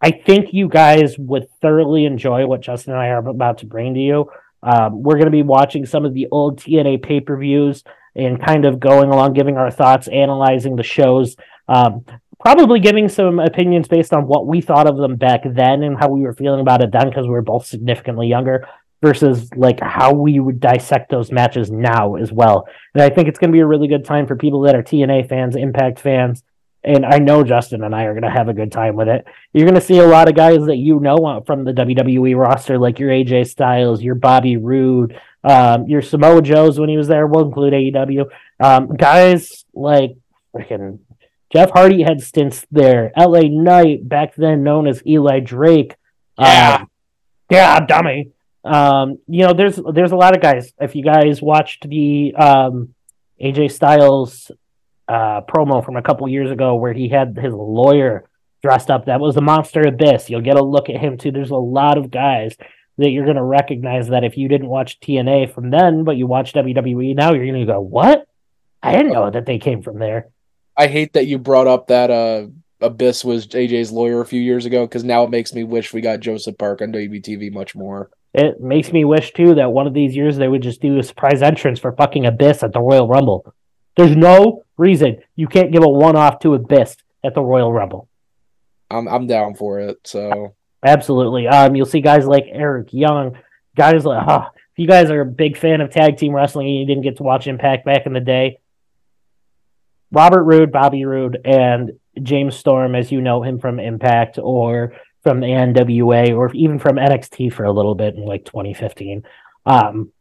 I think you guys would thoroughly enjoy what Justin and I are about to bring to you. Um, we're going to be watching some of the old TNA pay per views and kind of going along, giving our thoughts, analyzing the shows, um, probably giving some opinions based on what we thought of them back then and how we were feeling about it then because we were both significantly younger versus like how we would dissect those matches now as well. And I think it's going to be a really good time for people that are TNA fans, Impact fans. And I know Justin and I are going to have a good time with it. You're going to see a lot of guys that you know from the WWE roster, like your AJ Styles, your Bobby Roode, um, your Samoa Joe's when he was there we'll include AEW. Um, guys like freaking Jeff Hardy had stints there. LA Knight, back then known as Eli Drake. Yeah. Um, yeah, dummy. Um, you know, there's there's a lot of guys. If you guys watched the um, AJ Styles uh, promo from a couple years ago where he had his lawyer dressed up, that was the Monster Abyss. You'll get a look at him too. There's a lot of guys that you're going to recognize that if you didn't watch TNA from then, but you watch WWE now, you're going to go, "What? I didn't know that they came from there." I hate that you brought up that uh, Abyss was AJ's lawyer a few years ago because now it makes me wish we got Joseph Park on WBTV much more. It makes me wish too that one of these years they would just do a surprise entrance for fucking Abyss at the Royal Rumble. There's no reason you can't give a one-off to Abyss at the Royal Rumble. I'm I'm down for it. So Absolutely. Um, you'll see guys like Eric Young, guys like, huh, if you guys are a big fan of tag team wrestling and you didn't get to watch Impact back in the day, Robert Roode, Bobby Roode, and James Storm, as you know him from Impact or from the NWA or even from NXT for a little bit in like 2015, um,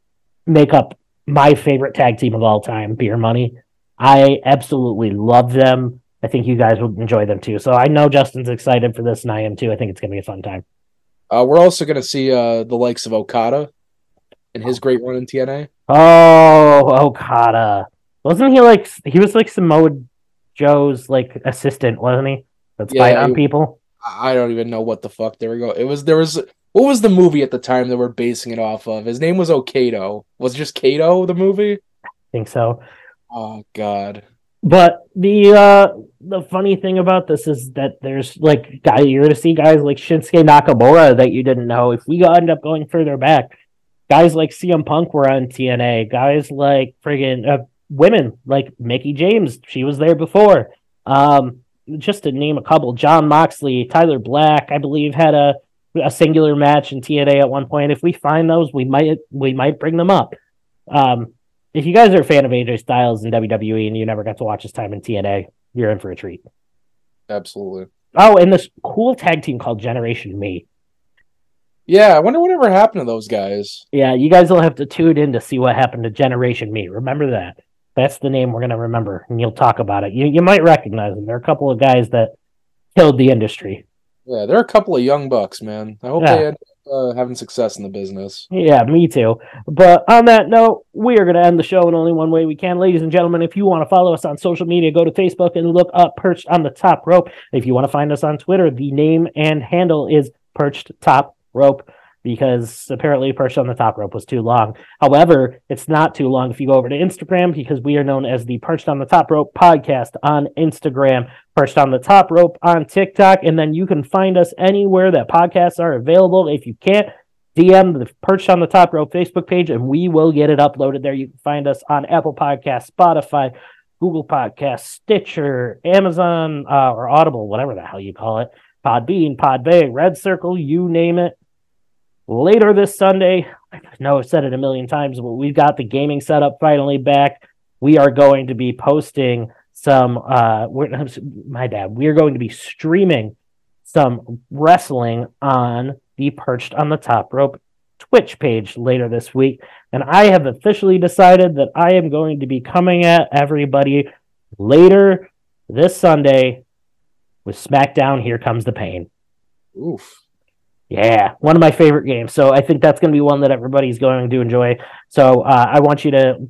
make up my favorite tag team of all time, Beer Money. I absolutely love them. I think you guys will enjoy them too. So I know Justin's excited for this, and I am too. I think it's going to be a fun time. Uh, we're also going to see uh, the likes of Okada and his great run in TNA. Oh, Okada! Wasn't he like he was like Samoa Joe's like assistant, wasn't he? That's yeah, on people. I don't even know what the fuck There we go. It was there was what was the movie at the time that we're basing it off of? His name was Okato. Was it just Kato the movie? I think so. Oh God. But the uh the funny thing about this is that there's like guy you're gonna see guys like Shinsuke Nakamura that you didn't know. If we end up going further back, guys like CM Punk were on TNA. Guys like friggin' uh, women like Mickie James, she was there before. Um, just to name a couple, Jon Moxley, Tyler Black, I believe had a a singular match in TNA at one point. If we find those, we might we might bring them up. Um, if you guys are a fan of AJ Styles in WWE and you never got to watch his time in TNA, you're in for a treat. Absolutely. Oh, and this cool tag team called Generation Me. Yeah, I wonder whatever happened to those guys. Yeah, you guys will have to tune in to see what happened to Generation Me. Remember that. That's the name we're going to remember, and you'll talk about it. You you might recognize them. There are a couple of guys that killed the industry. Yeah, there are a couple of young bucks, man. I hope Yeah. they end up uh, having success in the business. Yeah, me too. But on that note, we are going to end the show in only one way we can. Ladies and gentlemen, if you want to follow us on social media, go to Facebook and look up Perched on the Top Rope. If you want to find us on Twitter, the name and handle is Perched Top Rope because apparently Perched on the Top Rope was too long. However, it's not too long if you go over to Instagram because we are known as the Perched on the Top Rope podcast on Instagram, Perched on the Top Rope on TikTok, and then you can find us anywhere that podcasts are available. If you can't, DM the Perched on the Top Rope Facebook page, and we will get it uploaded there. You can find us on Apple Podcasts, Spotify, Google Podcasts, Stitcher, Amazon, uh, or Audible, whatever the hell you call it, Podbean, Podbay, Red Circle, you name it. Later this Sunday, I know I've said it a million times, but we've got the gaming setup finally back. We are going to be posting some. Uh, we're, my bad. We are going to be streaming some wrestling on the Perched on the Top Rope Twitch page later this week. And I have officially decided that I am going to be coming at everybody later this Sunday with SmackDown Here Comes the Pain. Oof. Yeah, one of my favorite games. So I think that's going to be one that everybody's going to enjoy. So uh, I want you to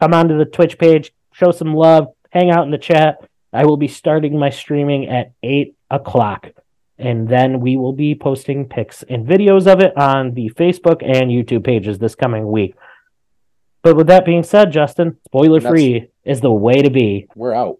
come onto the Twitch page, show some love, hang out in the chat. I will be starting my streaming at 8 o'clock. And then we will be posting pics and videos of it on the Facebook and YouTube pages this coming week. But with that being said, Justin, spoiler free is the way to be. We're out.